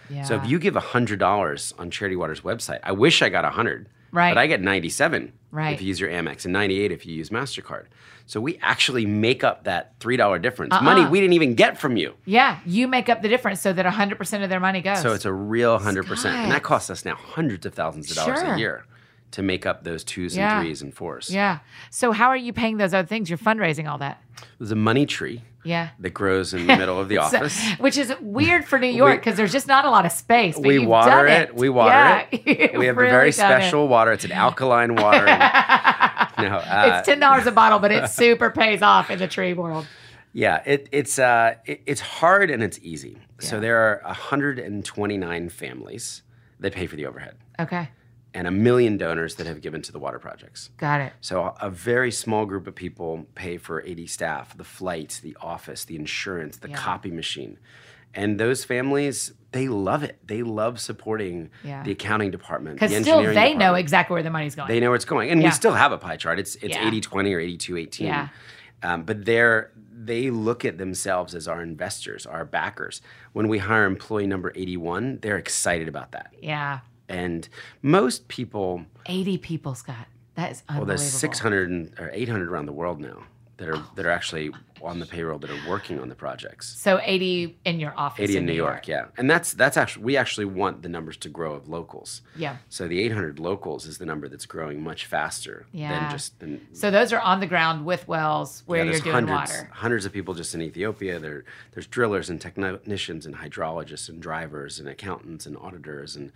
yeah. So if you give hundred dollars on Charity Water's website, I wish I got a hundred. Right. But I get ninety-seven Right. if you use your Amex and ninety-eight if you use Mastercard. So we actually make up that three dollar difference, uh-uh. money Uh-uh. we didn't even get from you. Yeah, you make up the difference so that 100% of their money goes. So it's a real hundred percent, and that costs us now hundreds of thousands of dollars Sure. a year to make up those twos Yeah. and threes and fours. yeah. So how are you paying those other things? You're fundraising all that. There's a money tree Yeah. that grows in the middle of the So- office. which is weird for New York because there's just not a lot of space. We water done it. We water Yeah, it. We have really a very done it. special water. It's an alkaline water. no, uh, It's ten dollars a bottle, but it super pays off in the tree world. Yeah, it, it's uh, it, it's hard and it's easy. So there are 129 families that pay for the overhead, Okay, and a million donors that have given to the water projects. got it. So a- a very small group of people pay for 80 staff, the flights, the office, the insurance, the Yeah. copy machine, and those families they love it. They love supporting Yeah. the accounting department, Because the still, they know exactly where the money's going. They know where it's going, and Yeah. we still have a pie chart. It's it's Yeah. 80-20 or 82-18. Yeah. Um, but they're they look at themselves as our investors, our backers. When we hire employee number 81, they're excited about that. yeah, And most people, eighty people, Scott. That is well, there's 600 or 800 around the world now that are that are actually on the payroll that are working on the projects. So eighty in your office. 80 in New York, yeah. And that's that's actually we actually want the numbers to grow of locals. Yeah. So the 800 locals is the number that's growing much faster Yeah. than just than So those are on the ground with wells where Yeah, you're doing hundreds, water. hundreds of people just in Ethiopia. There, there's drillers and technicians and hydrologists and drivers and accountants and auditors and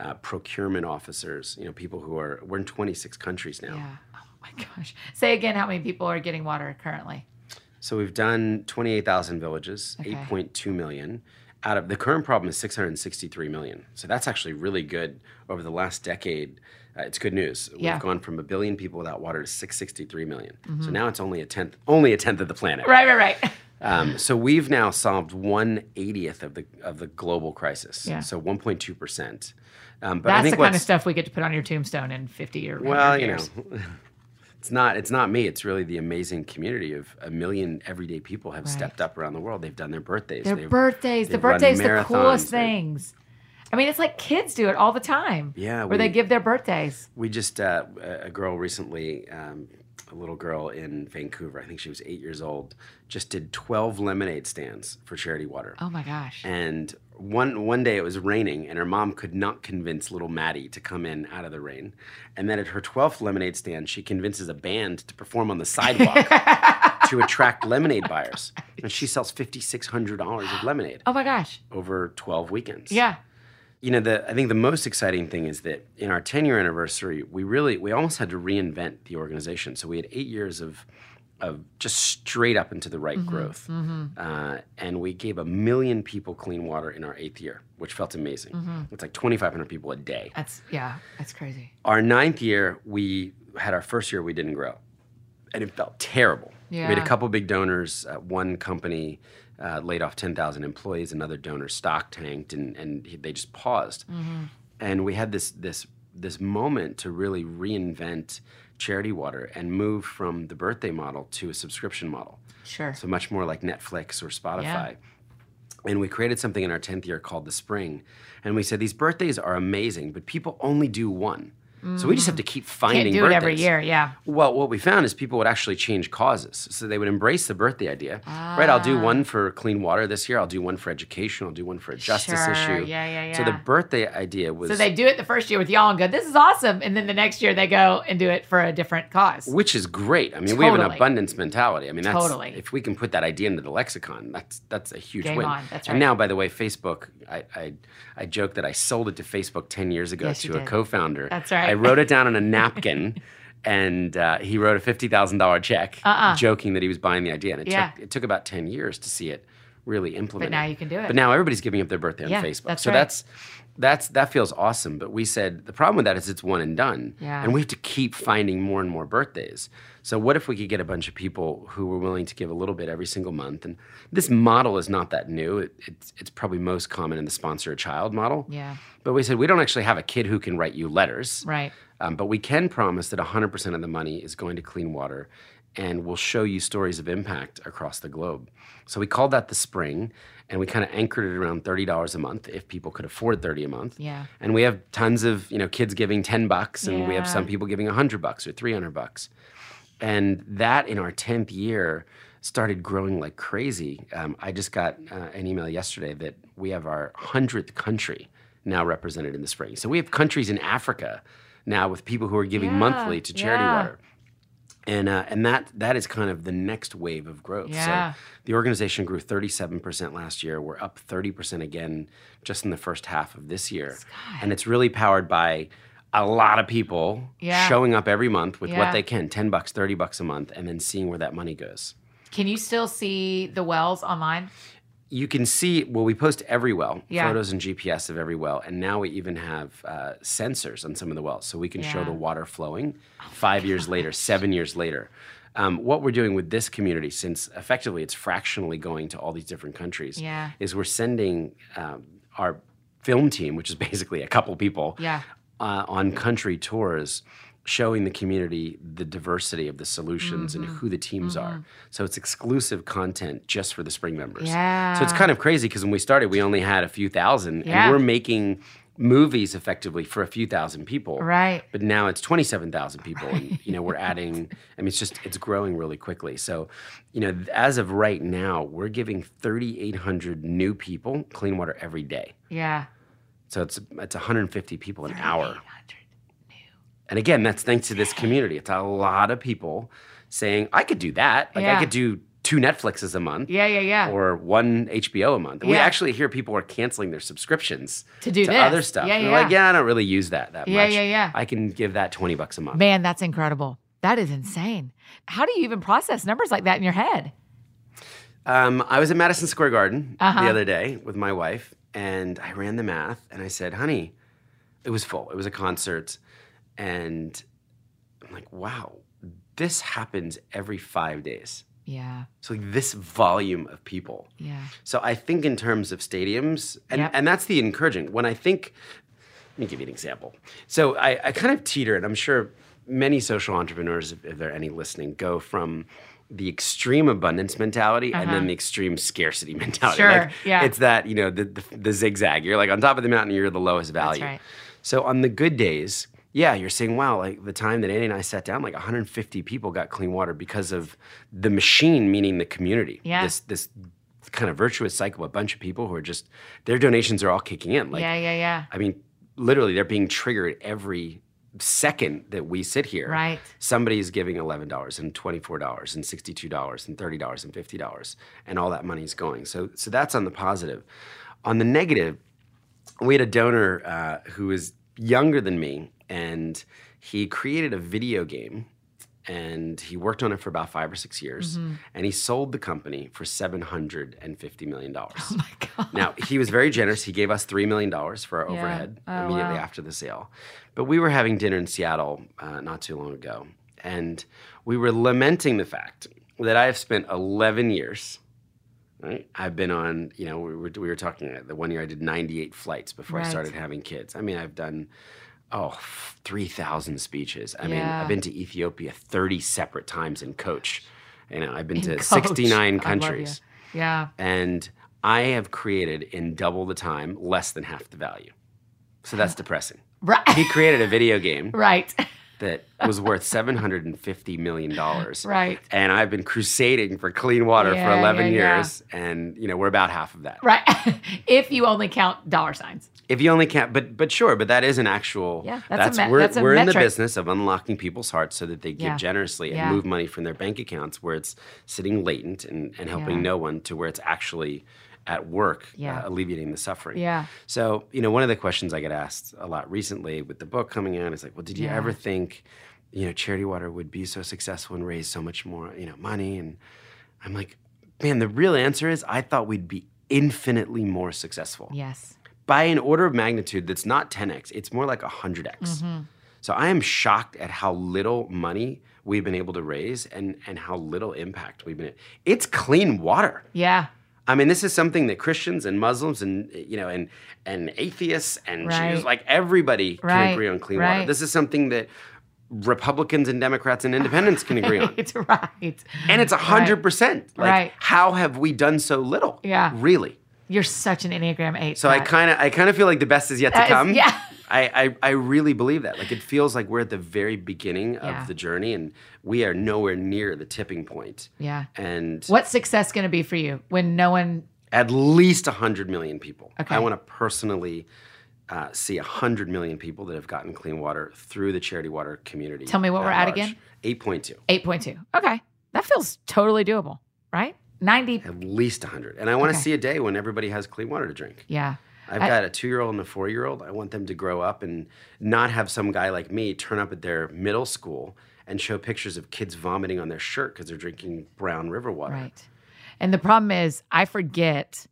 uh, procurement officers. You know, people who are we're in 26 countries now. Yeah. Oh my gosh. Say again how many people are getting water currently. So we've done 28,000 villages, Okay. 8.2 million. Out of the current problem is 663 million. So that's actually really good over the last decade. Uh, it's good news. We've gone from a billion people without water to 663 million. So now it's only a tenth, only a tenth of the planet. Mm-hmm. Right, right, right. Um, so we've now solved one eightieth of the of the global crisis. Yeah. So 1.2 percent. Um, but I That's think the kind of stuff we get to put on your tombstone in 50 or 100 Well, you years. know, it's not it's not me. It's really the amazing community of a million everyday people have stepped up around the world. They've done their birthdays. Their they've, birthdays. The they've run birthdays, the coolest things. I mean, it's like kids do it all the time. Yeah, Where they give their birthdays. We just uh, a girl recently, um, a little girl in Vancouver. I think she was eight years old. Just did 12 lemonade stands for charity water. Oh my gosh. And one one day it was raining, and her mom could not convince little Maddie to come in out of the rain. And then at her twelfth lemonade stand, she convinces a band to perform on the sidewalk to attract lemonade buyers. And she sells fifty six hundred dollars of lemonade Oh my gosh. over twelve weekends. Yeah. You know, the I think the most exciting thing is that in our ten year anniversary, we really we almost had to reinvent the organization. So we had eight years of of just straight up into the right Mm-hmm, growth, Uh, and we gave a million people clean water in our eighth year, which felt amazing. Mm-hmm. It's like twenty five hundred people a day. That's, yeah, that's crazy. Our ninth year, we had our first year we didn't grow, and it felt terrible. Yeah. We had a couple big donors. Uh, one company uh, laid off ten thousand employees. Another donor stock tanked, and and he, they just paused. And we had this this this moment to really reinvent charity water and move from the birthday model to a subscription model. Sure. So much more like Netflix or Spotify. Yeah. And we created something in our 10th year called the Spring. And we said these birthdays are amazing, but people only do one. So we just have to keep finding Can't do it every year. Yeah. Well, what we found is people would actually change causes. So they would embrace the birthday idea. Right, I'll do ah. one for clean water this year. I'll do one for education. I'll do one for a justice Sure. issue. Yeah, yeah, yeah. So the birthday idea was So they do it the first year with y'all and go, "This is awesome," and then the next year they go and do it for a different cause. which is great. I mean, we have an abundance mentality. I mean, that's Totally. if we can put that idea into the lexicon, that's that's a huge Game win. on. That's And now, by the way, Facebook, I, I I joke that I sold it to Facebook ten years ago Yes, to a co-founder. That's right. I wrote it down on a napkin. And uh, he wrote a fifty thousand dollar check, Uh-uh. joking that he was buying the idea. And it Yeah. took it took about ten years to see it really implemented. But now you can do it. But now everybody's giving up their birthday Yeah, on Facebook. that's so right. that's that's that feels awesome. But we said the problem with that is it's one and done. Yeah. And we have to keep finding more and more birthdays. So what if we could get a bunch of people who were willing to give a little bit every single month? And this model is not that new. It, it's it's probably most common in the sponsor a child model. Yeah. But we said we don't actually have a kid who can write you letters. Right. Um, but we can promise that 100% of the money is going to clean water and we'll show you stories of impact across the globe. So we called that the spring and we kind of anchored it around $30 a month if people could afford 30 a month. Yeah. And we have tons of, you know, kids giving 10 bucks and we have some people giving 100 bucks or 300 bucks. And that in our 10th year started growing like crazy. Um, I just got uh, an email yesterday that we have our 100th country now represented in the spring. So we have countries in Africa now with people who are giving Yeah, monthly to charity yeah. water. And, uh, and that that is kind of the next wave of growth. Yeah. So the organization grew 37% last year. We're up 30% again just in the first half of this year. And it's really powered by a lot of people Yeah. showing up every month with Yeah. what they can 10 bucks, 30 bucks a month, and then seeing where that money goes. Can you still see the wells online? You can see, well, we post every well, Yeah. photos and GPS of every well. And now we even have uh, sensors on some of the wells. So we can show the water flowing five years later, seven years later. Um, what we're doing with this community, since effectively it's fractionally going to all these different countries, Yeah. is we're sending um, our film team, which is basically a couple people, Yeah. uh, on country tours showing the community the diversity of the solutions and Mm-hmm. who the teams are. So it's exclusive content just for the spring members. Yeah. So it's kind of crazy because when we started, we only had a few thousand, Yeah. and we're making movies effectively for a few thousand people. Right. But now it's 27,000 people. And, you know, we're adding, I mean, it's just, it's growing really quickly. So, you know, as of right now, we're giving 3,800 new people clean water every day. Yeah. So it's, it's 150 people an hour. And again, that's thanks to this community. It's a lot of people saying, I could do that. Like Yeah. I could do two Netflixes a month Yeah. Yeah. Yeah. or one HBO a month. And We actually hear people are canceling their subscriptions To do this. other stuff. Yeah, And they're yeah. like, yeah, I don't really use that that Yeah, much. yeah, yeah. I can give that 20 bucks a month. Man, that's incredible. That is insane. How do you even process numbers like that in your head? Um, I was at Madison Square Garden Uh-huh. the other day with my wife, and I ran the math, and I said, "Honey, it was full. It was a concert, and I'm like, wow, this happens every five days. Yeah. So like this volume of people. Yeah. So I think in terms of stadiums, and, Yep. and that's the encouraging. When I think, let me give you an example. So I, I kind of teeter, and I'm sure many social entrepreneurs, if, if there are any listening, go from the extreme abundance mentality and then the extreme scarcity mentality. Uh-huh. Sure, Like, yeah. It's that, you know, the, the, the zigzag. You're like on top of the mountain, you're the lowest value. right. So on the good days, yeah, you're saying, wow, like the time that Andy and I sat down, like 150 people got clean water because of the machine, meaning the community. Yeah. This this kind of virtuous cycle, a bunch of people who are just their donations are all kicking in. Like yeah. Yeah. Yeah. I mean, literally they're being triggered every second that we sit here. Right. Somebody is giving eleven dollars and twenty-four dollars and sixty-two dollars and thirty dollars and fifty dollars, and all that money is going. So so that's on the positive. On the negative, we had a donor uh, who was younger than me, and he created a video game, and he worked on it for about five or six years, Mm-hmm. and he sold the company for seven hundred and fifty million dollars. Oh my God. Now he was very generous. He gave us three million dollars for our Yeah. overhead Oh, immediately wow. after the sale. But we were having dinner in Seattle uh, not too long ago, and we were lamenting the fact that I have spent 11 years. Right, I've been on. You know, we were, we were talking uh, the one year I did 98 flights before Right. I started having kids. I mean, I've done. Oh, 3,000 speeches. I mean, I've been to Ethiopia 30 separate times in coach. You know, I've been to Coach. 69 I love you. countries Yeah. and I have created in double the time less than half the value. So that's depressing. Right. He created a video game right. That was worth seven hundred and fifty million dollars. Right. And I've been crusading for clean water Yeah, for eleven yeah, yeah. years, and you know we're about half of that. Right. if you only count dollar signs. If you only can't, but but sure, but that is an actual. Yeah, that's a me- we're that's a we're in the business of unlocking people's hearts so that they give Yeah. generously and Yeah. move money from their bank accounts where it's sitting latent and, and helping Yeah. no one to where it's actually at work Yeah. uh, alleviating the suffering. Yeah. So you know, one of the questions I get asked a lot recently with the book coming out is like, well, did you Yeah. ever think, you know, Charity Water would be so successful and raise so much more, you know, money? And I'm like, man, the real answer is I thought we'd be infinitely more successful Yes. by an order of magnitude that's not 10x, it's more like 100x. Mm-hmm. So I am shocked at how little money we've been able to raise and, and how little impact we've been. It's clean water. Yeah. I mean, this is something that Christians and Muslims and you know and and atheists and Right. Jews, like everybody can Right, agree on clean right. water. This is something that Republicans and Democrats and independents can agree on. It's right. And it's hundred percent. Like, Right. how have we done so little? Yeah. Really. You're such an Enneagram 8. So I kind of, I kind of feel like the best is yet to That is- come. yeah. I, I, I really believe that. Like it feels like we're at the very beginning of Yeah. the journey, and we are nowhere near the tipping point. Yeah. And What's success going to be for you when no one at least hundred million people. Okay. I want to personally uh, see hundred million people that have gotten clean water through the charity water community. Tell me what we're at again? Eight point two. 8.2. Okay. That feels totally doable, right? 90. At least hundred, and I want to Okay. see a day when everybody has clean water to drink. Yeah. I've I- got a two year old and a four year old. I want them to grow up and not have some guy like me turn up at their middle school and show pictures of kids vomiting on their shirt because they're drinking brown river water. Right. And the problem is, I forget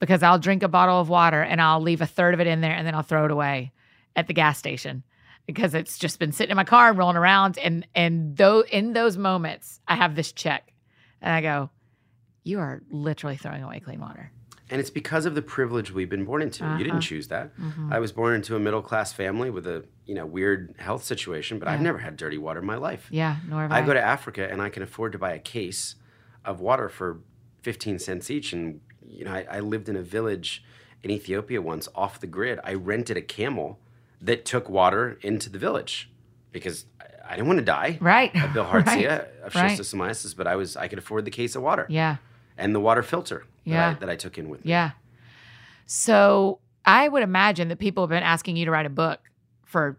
because I'll drink a bottle of water and I'll leave a third of it in there and then I'll throw it away at the gas station because it's just been sitting in my car and rolling around. And and though in those moments, I have this check, and I go, "You are literally throwing away clean water." And it's because of the privilege we've been born into. You Uh-huh. didn't choose that. Mm-hmm. I was born into a middle class family with a you know weird health situation, but I've never had dirty water in my life. Yeah, nor have I. I go to Africa and I can afford to buy a case of water for 15 cents each. And, you know, I, I lived in a village in Ethiopia once off the grid. I rented a camel that took water into the village because I, didn't want to die right. of bilharzia, of Right. schistosomiasis, but I was I could afford the case of water Yeah. And the water filter Yeah. that, I, that I took in with me. Yeah. So I would imagine that people have been asking you to write a book for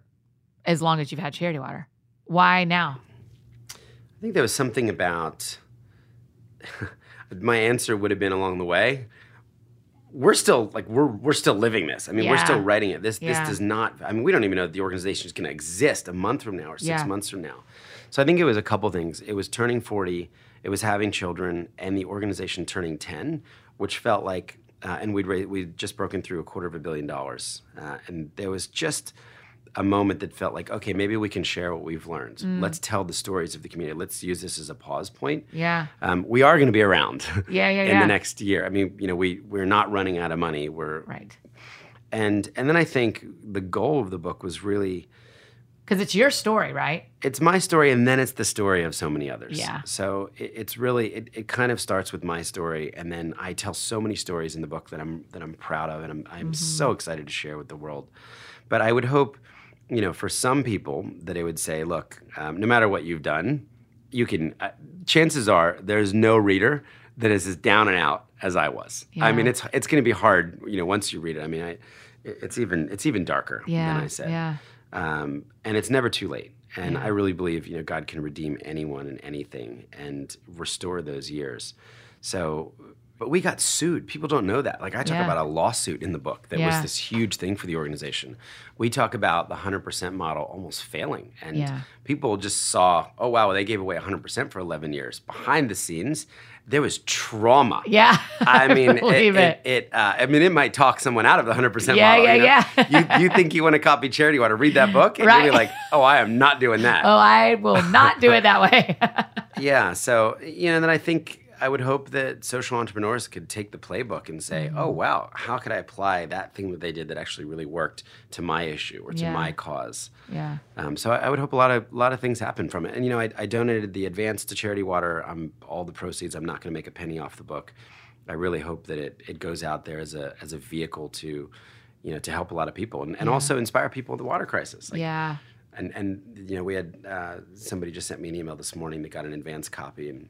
as long as you've had charity water. Why now? I think there was something about my answer would have been along the way. We're still like we're we're still living this. I mean, we're still writing it. This Yeah. this does not. I mean, we don't even know if the organization is going to exist a month from now or six Yeah. months from now. So I think it was a couple things. It was turning forty. It was having children, and the organization turning ten, which felt like. Uh, and we'd ra- we'd just broken through a quarter of a billion dollars, uh, and there was just a moment that felt like, okay, maybe we can share what we've learned. Mm. Let's tell the stories of the community. Let's use this as a pause point. Yeah. Um, we are going to be around Yeah, yeah, in yeah. the next year. I mean, you know, we we're not running out of money. We're Right. and and then I think the goal of the book was really Because it's your story, right? it's my story and then it's the story of so many others. Yeah. So it, it's really it, it kind of starts with my story and then I tell so many stories in the book that I'm that I'm proud of and I'm I'm so excited to share with the world. But I would hope, you know, for some people that they would say, look, um, no matter what you've done, you can. Uh, chances are there's no reader that is as down and out as I was. Yeah. I mean, it's it's going to be hard, you know, once you read it. I mean, I, it's even it's even darker Yeah. than I said Yeah. Um, and it's never too late. And. I really believe you know God can redeem anyone and anything and restore those years. So, but we got sued. People don't know that. Like I talk Yeah. about a lawsuit in the book that Yeah. was this huge thing for the organization. We talk about the hundred percent model almost failing, and Yeah. people just saw, oh wow, they gave away hundred percent for eleven years. Behind the scenes, there was trauma. Yeah. I mean, believe it. it. it, uh, I mean, it might talk someone out of the hundred percent Yeah, model. yeah, you know? yeah. you, you think you want to copy charity? you Want to read that book? And Right. you'll be like, oh, I am not doing that. oh, I will not do it that way. Yeah. So you know, then I think I would hope that social entrepreneurs could take the playbook and say, Mm-hmm. oh wow, how could I apply that thing that they did that actually really worked to my issue or to Yeah. my cause? yeah. Um, so I, I would hope a lot of a lot of things happen from it. And you know, I, I donated the advance to Charity Water. I'm all the proceeds. I'm not going to make a penny off the book. I really hope that it it goes out there as a as a vehicle to, you know, to help a lot of people and, and also inspire people with the water crisis. Like, yeah. and and you know we had uh, somebody just sent me an email this morning that got an advance copy and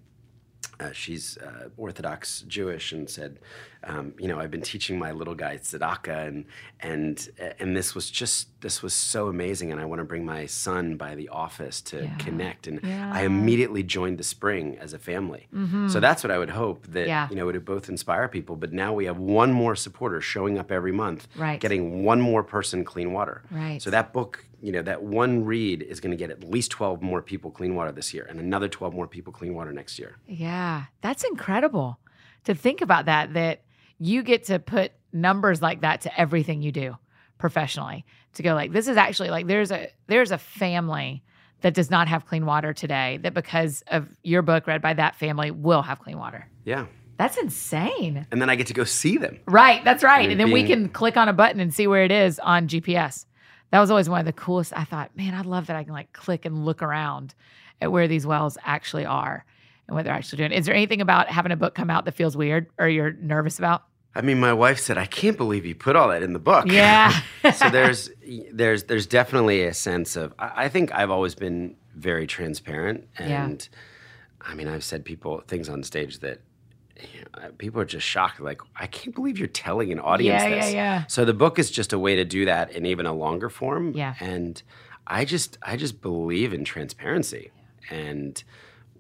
uh, she's uh, Orthodox Jewish and said, um, you know, I've been teaching my little guy tzedakah and and and this was just this was so amazing and I want to bring my son by the office to Yeah. connect and Yeah. I immediately joined the spring as a family. So that's what I would hope that Mm-hmm. Yeah. you know it would both inspire people, but now we have one more supporter showing up every month, Right. getting one more person clean water. Right. So that book, you know, that one read is going to get at least 12 more people clean water this year and another 12 more people clean water next year. Yeah, that's incredible to think about that, that you get to put numbers like that to everything you do professionally. To go like, this is actually like there's a there's a family that does not have clean water today that because of your book read by that family will have clean water. Yeah. That's insane. And then I get to go see them. Right, that's right. mean, And then we can click on a button and see where it is on GPS. That was always one of the coolest. I thought, man, I love that I can like click and look around at where these wells actually are and what they're actually doing. Is there anything about having a book come out that feels weird or you're nervous about? I mean, my wife said, "I can't believe you put all that in the book." Yeah. so there's there's there's definitely a sense of I, I think I've always been very transparent Yeah. and I mean I've said people things on stage that people are just shocked like I can't believe you're telling an audience Yeah, yeah, this. yeah. So the book is just a way to do that in even a longer form. Yeah. And I just I just believe in transparency and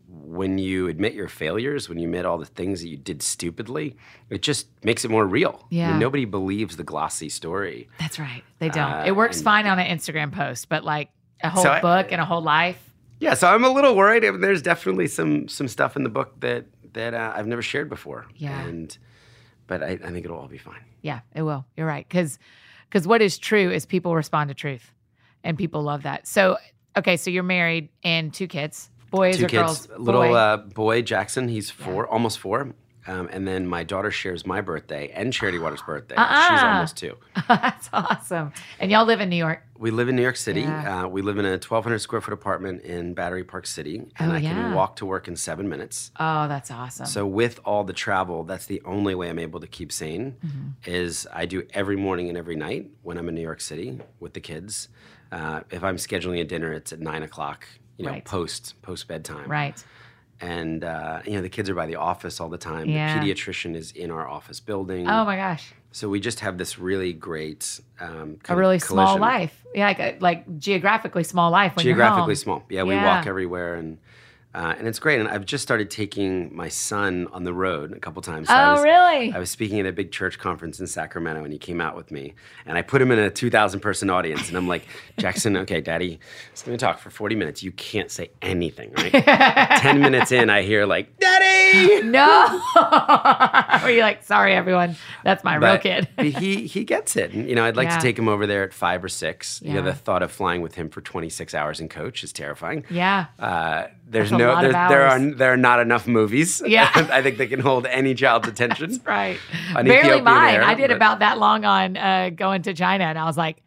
when you admit your failures, when you admit all the things that you did stupidly, it just makes it more real. I mean, Yeah. nobody believes the glossy story. That's right. They don't. Uh, it works fine on an Instagram post, but like a whole So I- book and a whole life. Yeah, so I'm a little worried. I mean, There's definitely some some stuff in the book that that uh, I've never shared before. Yeah. And but I, I think it'll all be fine. Yeah, it will. You're right. Because because what is true is people respond to truth, and people love that. So okay, so you're married and two kids, boys Two or kids, girls? little Boy. uh, boy Jackson, he's four, almost four. Um, and then my daughter shares my birthday and Charity Water's birthday. She's Uh-uh. almost two. That's awesome. And y'all live in New York. We live in New York City. Yeah. Uh, we live in a 1,200 square foot apartment in Battery Park City, and Oh, I yeah. can walk to work in seven minutes. Oh, that's awesome. So with all the travel, that's the only way I'm able to keep sane. Mm-hmm. Is I do every morning and every night when I'm in New York City with the kids. Uh, if I'm scheduling a dinner, it's at nine o'clock. You know, Right. post post bedtime. right. And uh, you know the kids are by the office all the time. Yeah. The pediatrician is in our office building. Oh my gosh, So we just have this really great, um, kind a of really small life. Yeah, like a, like geographically small life. When geographically small. Yeah, we Yeah. walk everywhere and uh, and it's great. And I've just started taking my son on the road a couple times. So I Oh, was, really? I was speaking at a big church conference in Sacramento, and he came out with me, and I put him in a two thousand person audience, and I'm like, Jackson, okay, Daddy, is going to talk for forty minutes. You can't say anything, right? Ten minutes in, I hear like, Daddy. no. Were you like, sorry, everyone, that's my real kid? he he gets it. And, you know, I'd like Yeah. to take him over there at five or six. You know, Yeah. the thought of flying with him for 26 hours in coach is terrifying. yeah. Uh, there's a no lot there, of there are there are not enough movies. Yeah. I think they can hold any child's attention. Right. Barely Ethiopian mine. Air, I did but- about that long on uh, going to China, and I was like,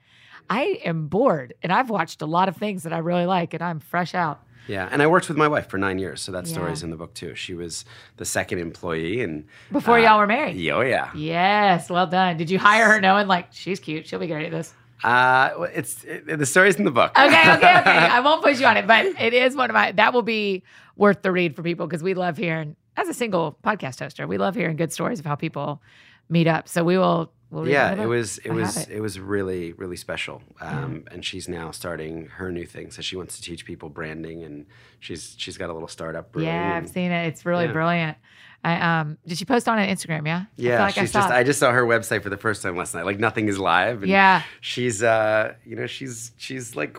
I am bored, and I've watched a lot of things that I really like, and I'm fresh out. Yeah, and I worked with my wife for nine years, so that story Yeah. is in the book too. She was the second employee, and Before uh, y'all were married. yeah, Oh yeah. Yes, well done. Did you hire her knowing like she's cute? She'll be great at this. Uh, it's it, the story's in the book. Okay, okay, okay. I won't push you on it, but it is one of my that will be worth the read for people because we love hearing as a single podcast hoster, we love hearing good stories of how people meet up. So we will. We'll yeah, it was it I was it. it. was really really special. Um, And she's now starting her new thing. So she wants to teach people branding, and she's she's got a little startup. Yeah, I've seen it. It's really Yeah. brilliant. I um did she post on an Instagram? Yeah. I Yeah, like I she's saw just. it. I just saw her website for the first time last night. Like nothing is live. And Yeah. she's. uh You know, she's she's like,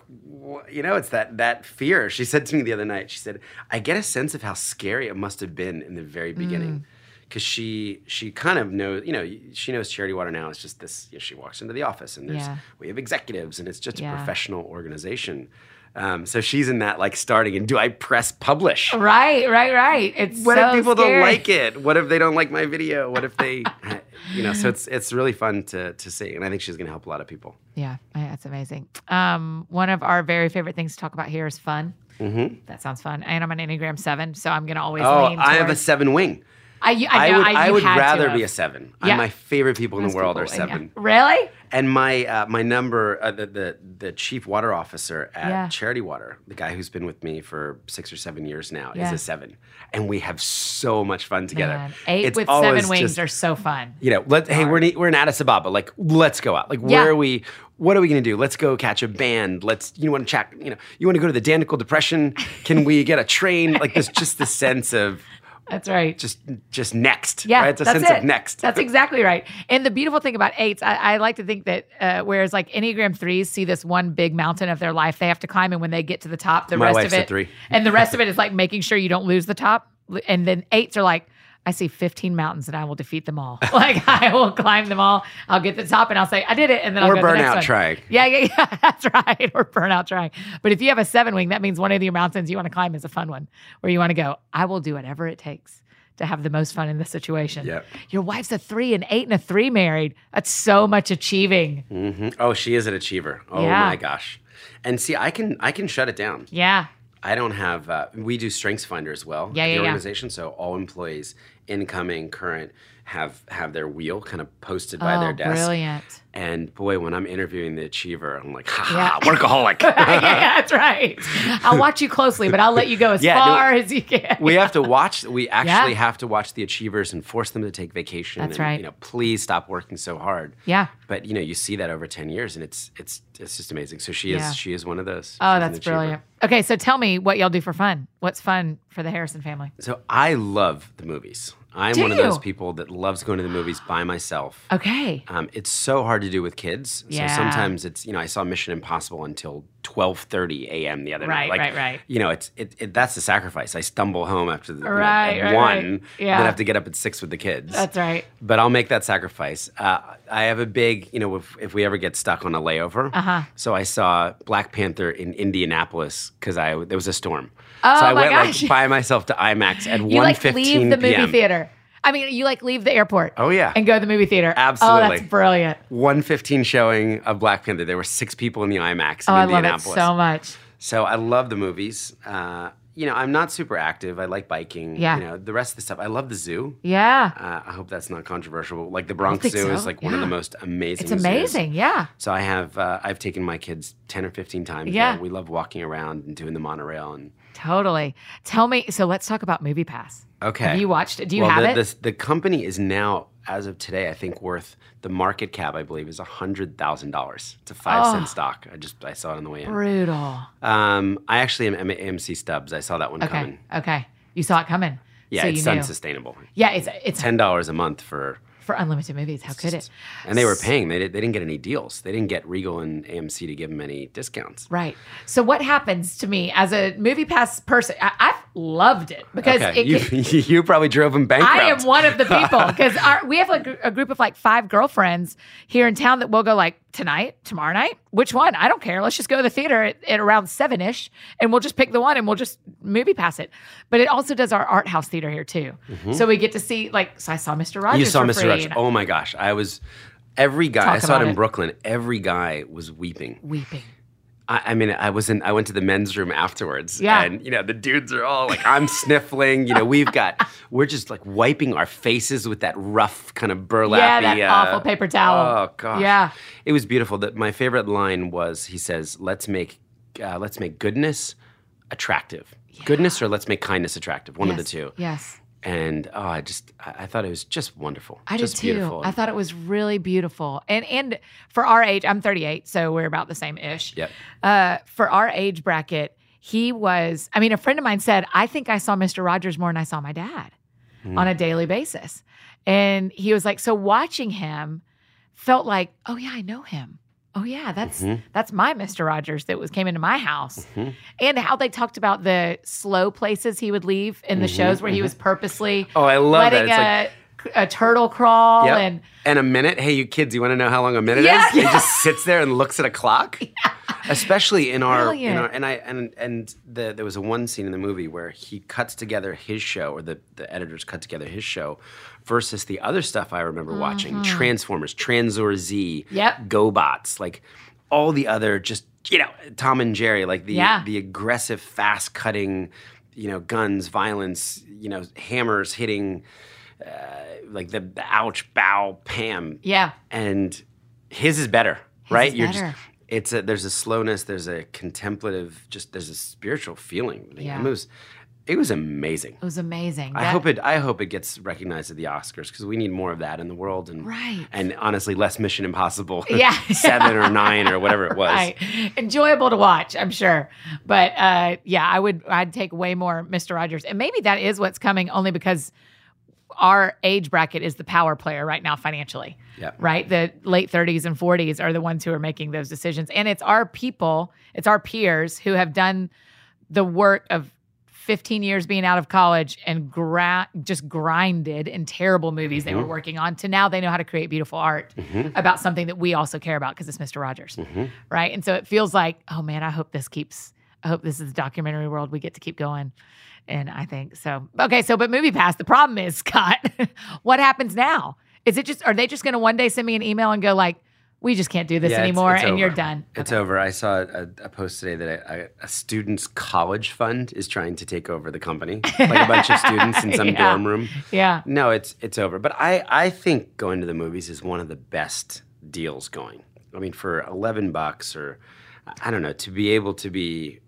you know, it's that that fear. She said to me the other night. She said, "I get a sense of how scary it must have been in the very Mm. beginning." Because she she kind of knows, you know, she knows Charity Water now. It's just this. You know, she walks into the office and there's Yeah. we have executives and it's just Yeah. a professional organization. Um, so she's in that like starting and do I press publish? Right, right, right. It's what so if people scary. don't like it? What if they don't like my video? What if they, you know? So it's it's really fun to to see, and I think she's going to help a lot of people. Yeah, that's amazing. Um, one of our very favorite things to talk about here is fun. hmm That sounds fun. And I'm an Enneagram seven, so I'm gonna always Oh, I have a seven wing. I, I, know, would, I, would rather be a seven. Yeah. My favorite people in Most the world people- are yeah. seven. Really? And my uh, my number, uh, the, the the chief water officer at Yeah. Charity Water, the guy who's been with me for six or seven years now, Yeah. is a seven, and we have so much fun together. Man, eight It's with seven wings just- are so fun. you know, let hey, we're in, we're in Addis Ababa. Like, let's go out. Like, Yeah. where are we? What are we gonna do? Let's go catch a band. Let's you want to check. You know, you want to go to the Danakil Depression? Can we get a train? Like, there's just the sense of That's right. just just next. Yeah, right? It's a that's sense it. of next. That's exactly right. And the beautiful thing about eights, I, I like to think that uh, whereas like Enneagram threes see this one big mountain of their life they have to climb, and when they get to the top, the My rest of it, three. and the rest of it is like making sure you don't lose the top. And then eights are like, I see 15 mountains and I will defeat them all. like I will climb them all. I'll get the top and I'll say I did it, and then I'll go to the next burnout trying. Yeah, yeah, yeah. That's right. Or burnout trying. But if you have a seven wing, that means one of your mountains you want to climb is a fun one, where you want to go. I will do whatever it takes to have the most fun in this situation. Yep. Your wife's a three, and eight, and a three married. That's so much achieving. Mhm. Oh, she is an achiever. Oh Yeah. my gosh. And see, I can I can shut it down. Yeah. I don't have. Uh, we do Strengths Finder as well. Yeah, yeah, the yeah. organization. So all employees, incoming, current, have have their wheel kind of posted by oh, their desk. brilliant. And boy, when I'm interviewing the achiever, I'm like, ha Yeah. workaholic. yeah, that's right. I'll watch you closely, but I'll let you go as Yeah, no, far as you can. we have to watch. We actually Yeah. have to watch the achievers and force them to take vacation. That's and, right. You know, please stop working so hard. yeah. But you know, you see that over ten years, and it's it's it's just amazing. So she is she is one of those. Oh, She's that's brilliant. Okay, so tell me what y'all do for fun. What's fun for the Harrison family? So I love the movies. I'm Do one of those you? people that loves going to the movies by myself. Okay. Um, it's so hard to do with kids. Yeah. So sometimes it's you know I saw Mission Impossible until 12:30 a.m. the other Right, night. Like, right, right. You know, it's it, it that's the sacrifice. I stumble home after the you know, Right, one, right. Yeah. then I have to get up at six with the kids. That's right. but I'll make that sacrifice. Uh, I have a big, you know, if, if we ever get stuck on a layover. Uh-huh. So I saw Black Panther in Indianapolis because I there was a storm. Oh, so I went gosh. like by myself to IMAX at You like 1:15 leave the movie p.m. theater. I mean, you like leave the airport. Oh, yeah. And go to the movie theater. Oh, Absolutely. that's brilliant. 1:15 showing of Black Panther. There were six people in the IMAX in Oh, I love it so much. So I love the movies. Uh, you know, I'm not super active. I like biking. Yeah. You know, the rest of the stuff. I love the zoo. Yeah. Uh, I hope that's not controversial. Like the Bronx Zoo so. is like one of the most amazing. It's zoos. amazing. Yeah. So I have uh, I've taken my kids ten or fifteen times. Yeah. we love walking around and doing the monorail and Totally. Tell me. So let's talk about Movie Pass. okay. Have you watched it? Do you well, have the, it? The, the company is now, as of today, I think worth the market cap. I believe is hundred thousand dollars. It's a five oh, cent stock. I just I saw it on the way in. Brutal. Um, I actually am AMC Stubs. I saw that one Okay. coming. Okay. You saw it coming. Yeah, so it's unsustainable. Yeah, it's it's Ten dollars a month for for unlimited movies. How could it? and they were paying. They, did, they didn't get any deals. They didn't get Regal and AMC to give them any discounts. Right. So what happens to me as a movie pass person? I, I've loved it because Okay, it you, you probably drove them bankrupt. I am one of the people because we have like a group of like five girlfriends here in town that will go like tonight, tomorrow night. Which one? I don't care. Let's just go to the theater at, at around seven ish, and we'll just pick the one and we'll just movie pass it. But it also does our art house theater here too, so we get to see like. So I saw Mr. Rogers. Mm-hmm. You saw Mr. Rogers. Oh my gosh, I was every guy. I saw it in it. Brooklyn. Every guy was weeping. weeping. I, I mean, I was in. I went to the men's room afterwards, Yeah. and you know the dudes are all like, I'm sniffling. You know, we've got, we're just like wiping our faces with that rough kind of burlap. Yeah, that awful paper towel. Oh gosh, Yeah. it was beautiful. That my favorite line was, he says, "Let's make, uh, let's make goodness attractive. Goodness or let's make kindness attractive. One of the Yes, two." Yes. And oh, I just, I, thought it was just wonderful. I just did too. Beautiful. I thought it was really beautiful. And and for our age, I'm 38, so we're about the same ish. Yep. Uh, for our age bracket, he was. I mean, a friend of mine said, "I think I saw Mr. Rogers more than I saw my dad Hmm. on a daily basis." And he was like, "So watching him felt like, oh yeah, I know him. Oh yeah, that's Mhm. that's my Mr. Rogers that was came into my house." Mhm. And how they talked about the slow places he would leave in the Mhm, shows where he was purposely Oh, I love that. It's like a, turtle crawl Yep. and And a minute, hey, you kids, you want to know how long a minute Yeah, is? He just sits there and looks at a clock. Especially in our, in our, and I and and the, there was a one scene in the movie where he cuts together his show, or the the editors cut together his show, versus the other stuff I remember watching: Transformers, Tranzor Z, Mm-hmm. Yep. GoBots, like all the other just you know Tom and Jerry, like the Yeah. the aggressive, fast cutting, you know, guns, violence, you know, hammers hitting uh, like the, the ouch bow Pam. Yeah. And his is better, right? is You're better. just it's a, there's a slowness, there's a contemplative, just there's a spiritual feeling. Yeah. It was it was amazing. It was amazing. I That- hope it. I hope it gets recognized at the Oscars because we need more of that in the world, and Right. and honestly, less Mission Impossible, Yeah. seven or nine or whatever it was. Right. Enjoyable to watch, I'm sure. But uh, yeah, I would I'd take way more Mr. Rogers. And maybe that is what's coming only because our age bracket is the power player right now financially. Yeah. Right? The late 30s and 40s are the ones who are making those decisions. And it's our people, it's our peers who have done the work of 15 years being out of college and gra- just grinded in terrible movies they were mm-hmm. working on to now they know how to create beautiful art mm-hmm. about something that we also care about because it's Mr. Rogers. Mm-hmm. Right. And so it feels like, oh man, I hope this keeps, I hope this is the documentary world we get to keep going. And I think so. Okay. So, but Movie Pass, the problem is, Scott, what happens now? Is it just, are they just going to one day send me an email and go, like, we just can't do this Yeah, anymore it's and you're done? It's over. I saw a, a post today that a, a, a students' college fund is trying to take over the company, like a bunch of students in some Yeah. dorm room. Yeah. No, it's it's over. But I I think going to the movies is one of the best deals going. I mean, for eleven bucks or I don't know, to be able to be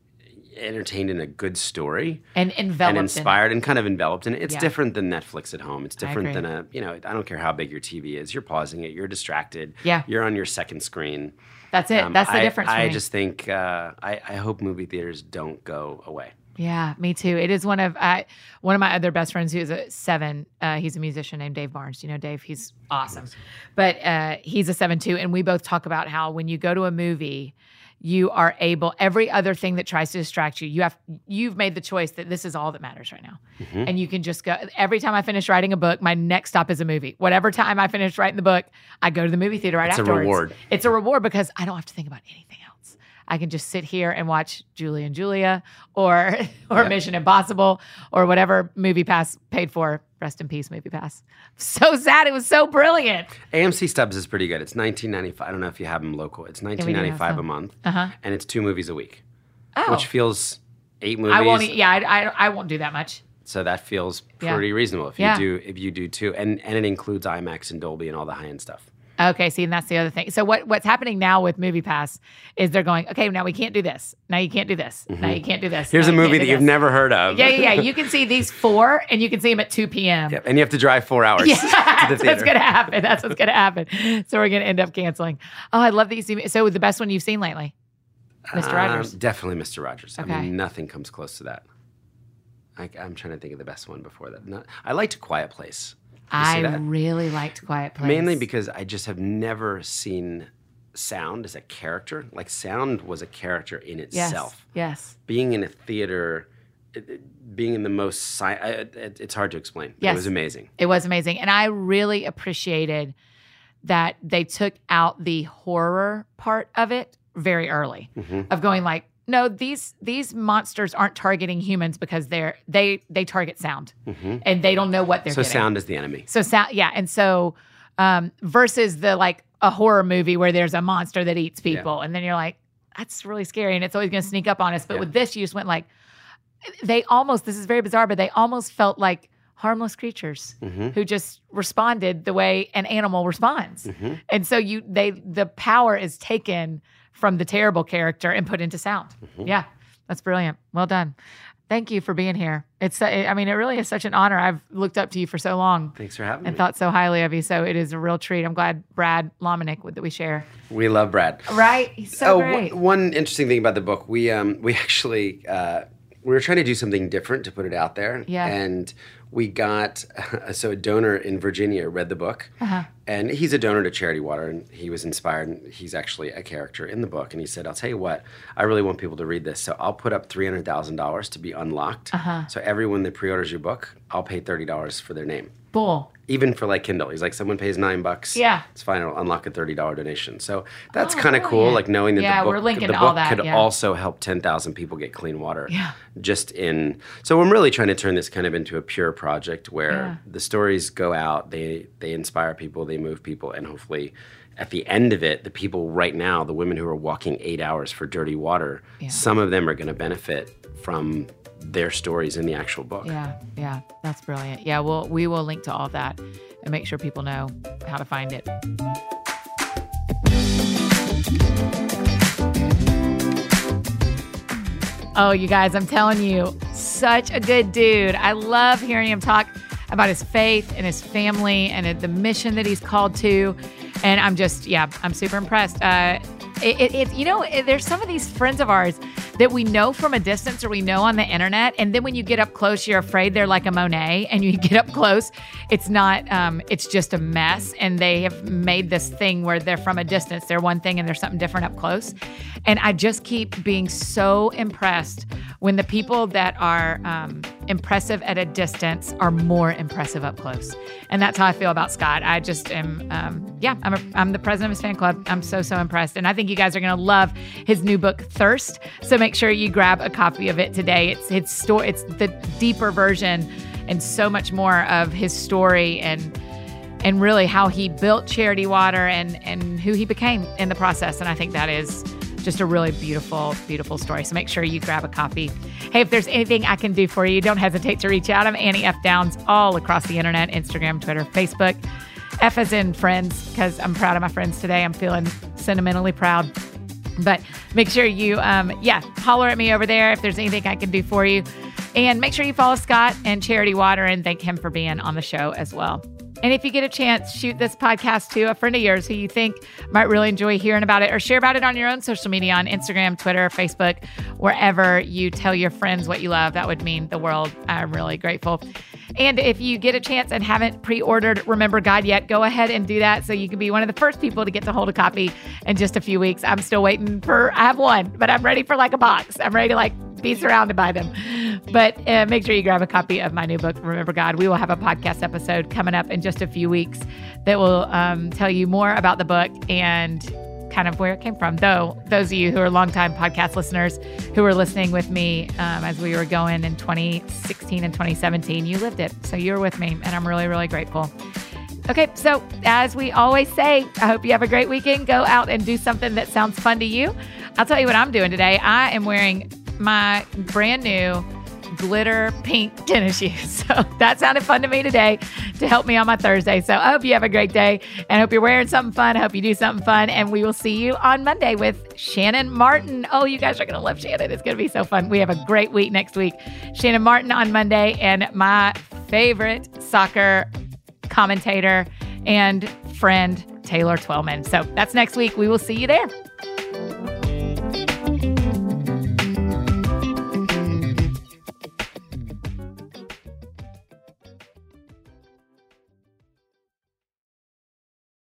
entertained in a good story And enveloped and in inspired and kind of enveloped in it. It's Yeah. different than Netflix at home. It's different than a you know. I don't care how big your TV is. You're pausing it. You're distracted. Yeah. You're on your second screen. That's it. Um, That's the I, difference. I just think uh, I, I hope movie theaters don't go away. Yeah, me too. It is one of I one of my other best friends who's a seven. Uh, he's a musician named Dave Barnes. You know Dave? He's awesome, but uh, he's a seven too. And we both talk about how when you go to a movie, you are able every other thing that tries to distract you. You have you've made the choice that this is all that matters right now, Mm-hmm. and you can just go. Every time I finish writing a book, my next stop is a movie. Whatever time I finish writing the book, I go to the movie theater right It's a reward. It's a reward because I don't have to think about anything. I can just sit here and watch Julie and Julia or or Mission Impossible or whatever MoviePass paid for. Rest in peace, MoviePass. So sad. It was so brilliant. AMC Stubs is pretty good. It's 19.95. I don't know if you have them local. It's have 19.95 a month, Uh-huh. and it's two movies a week, Oh, which feels eight movies. I won't. Yeah, I, I, I won't do that much. So that feels Yeah. pretty reasonable if you Yeah. do if you do two, and and it includes IMAX and Dolby and all the high end stuff. Okay, see, and that's the other thing. So what what's happening now with MoviePass is they're going, okay, now we can't do this. Now you can't do this. Now you can't do this. Mm-hmm. Here's Now a movie that you've never heard of. Yeah, yeah, yeah. You can see these four, and you can see them at two p.m. Yep, and you have to drive four hours Yeah, to the that's what's gonna happen. That's what's gonna happen. So we're gonna end up canceling. Oh, I love that you see me. So the best one you've seen lately, Mr. Um, Rogers. definitely Mr. Rogers. I Okay. mean, nothing comes close to that. I, I'm trying to think of the best one before that. Not, I liked Quiet Place. I that? really liked Quiet Place. Mainly because I just have never seen sound as a character. Like sound was a character in itself. yes, Being in a theater, being in the most, si- I, it, it's hard to explain. Yes. It was amazing. it was amazing, and I really appreciated that they took out the horror part of it very early. Mm-hmm. Of going like, no, these these monsters aren't targeting humans because they're they they target sound, and they don't know what they're Mm-hmm. So getting. sound is the enemy. So sound, yeah, and so um, versus the like a horror movie where there's a monster that eats people, and then you're like, that's really scary, and it's always going to sneak up on us. But Yeah. with this, you just went like, they almost. This is very bizarre, but they almost felt like harmless creatures Mm-hmm. who just responded the way an animal responds, Mm-hmm. and so you they the power is taken from the terrible character and put into sound. Mm-hmm. Yeah, that's brilliant. Well done. Thank you for being here. It's, I mean, it really is such an honor. I've looked up to you for so long Thanks for having and me. And thought so highly of you. So it is a real treat. I'm glad Brad Lomenick would- that we share. we love Brad. Right? He's so oh, great. one- one interesting thing about the book, we um we actually uh, we were trying to do something different to put it out there. Yeah. And we got so a donor in Virginia read the book, Uh-huh. and he's a donor to Charity Water, and he was inspired. And he's actually a character in the book, and he said, "I'll tell you what, I really want people to read this, so I'll put up three hundred thousand dollars to be unlocked. Uh-huh. So everyone that pre-orders your book, I'll pay thirty dollars for their name." Bull. even for like Kindle. He's like, someone pays nine bucks. Yeah. it's fine. It'll unlock a thirty dollar donation. So that's Oh, kind of cool. brilliant. Like knowing that Yeah, the book, we're linking the to all book that, could yeah. also help ten thousand people get clean water. Yeah. just in. So I'm really trying to turn this kind of into a pure project where Yeah. the stories go out, they they inspire people, they move people, and hopefully. At the end of it, the people right now, the women who are walking eight hours for dirty water, some of them are going to benefit from their stories in the actual book. Yeah, yeah, that's brilliant. Yeah, well, we will link to all that and make sure people know how to find it. Oh, you guys, I'm telling you, such a good dude. I love hearing him talk about his faith and his family and the mission that he's called to. And I'm just, yeah, I'm super impressed. Uh, it, it, it, you know, there's some of these friends of ours that we know from a distance or we know on the internet. And then when you get up close, you're afraid they're like a Monet. And you get up close, it's not, um, it's just a mess. And they have made this thing where they're from a distance, they're one thing and they're something different up close. And I just keep being so impressed when the people that are um, impressive at a distance are more impressive up close. And that's how I feel about Scott. I just am, um, yeah, I'm, a, I'm the president of his fan club. I'm so, so impressed. And I think you guys are going to love his new book, Thirst. So make sure you grab a copy of it today. It's it's story. It's the deeper version and so much more of his story and and really how he built Charity Water and and who he became in the process. And I think that is just a really beautiful, beautiful story. So make sure you grab a copy. Hey, if there's anything I can do for you, don't hesitate to reach out. I'm Annie F. Downs all across the internet Instagram, Twitter, Facebook. F as in friends, because I'm proud of my friends today. I'm feeling sentimentally proud. But make sure you, um, yeah, holler at me over there if there's anything I can do for you. And make sure you follow Scott and Charity Water and thank him for being on the show as well. And if you get a chance, shoot this podcast to a friend of yours who you think might really enjoy hearing about it or share about it on your own social media on Instagram, Twitter, Facebook, wherever you tell your friends what you love. That would mean the world. I'm really grateful. And if you get a chance and haven't pre ordered Remember God yet, go ahead and do that so you can be one of the first people to get to hold a copy in just a few weeks. I'm still waiting for, I have one, but I'm ready for like a box. I'm ready to like be surrounded by them. But uh, make sure you grab a copy of my new book, Remember God. We will have a podcast episode coming up in just a few weeks that will um, tell you more about the book and kind of where it came from. Though those of you who are longtime podcast listeners who were listening with me um, as we were going in 2016 and 2017, you lived it. So you were with me, and I'm really, really grateful. Okay, so as we always say, I hope you have a great weekend. Go out and do something that sounds fun to you. I'll tell you what I'm doing today. I am wearing my brand new glitter pink tennis shoes. So that sounded fun to me today to help me on my Thursday. So I hope you have a great day and hope you're wearing something fun. I hope you do something fun. And we will see you on Monday with Shannon Martin. Oh, you guys are going to love Shannon. It's going to be so fun. We have a great week next week. Shannon Martin on Monday and my favorite soccer commentator and friend, Taylor Twellman. So that's next week. We will see you there.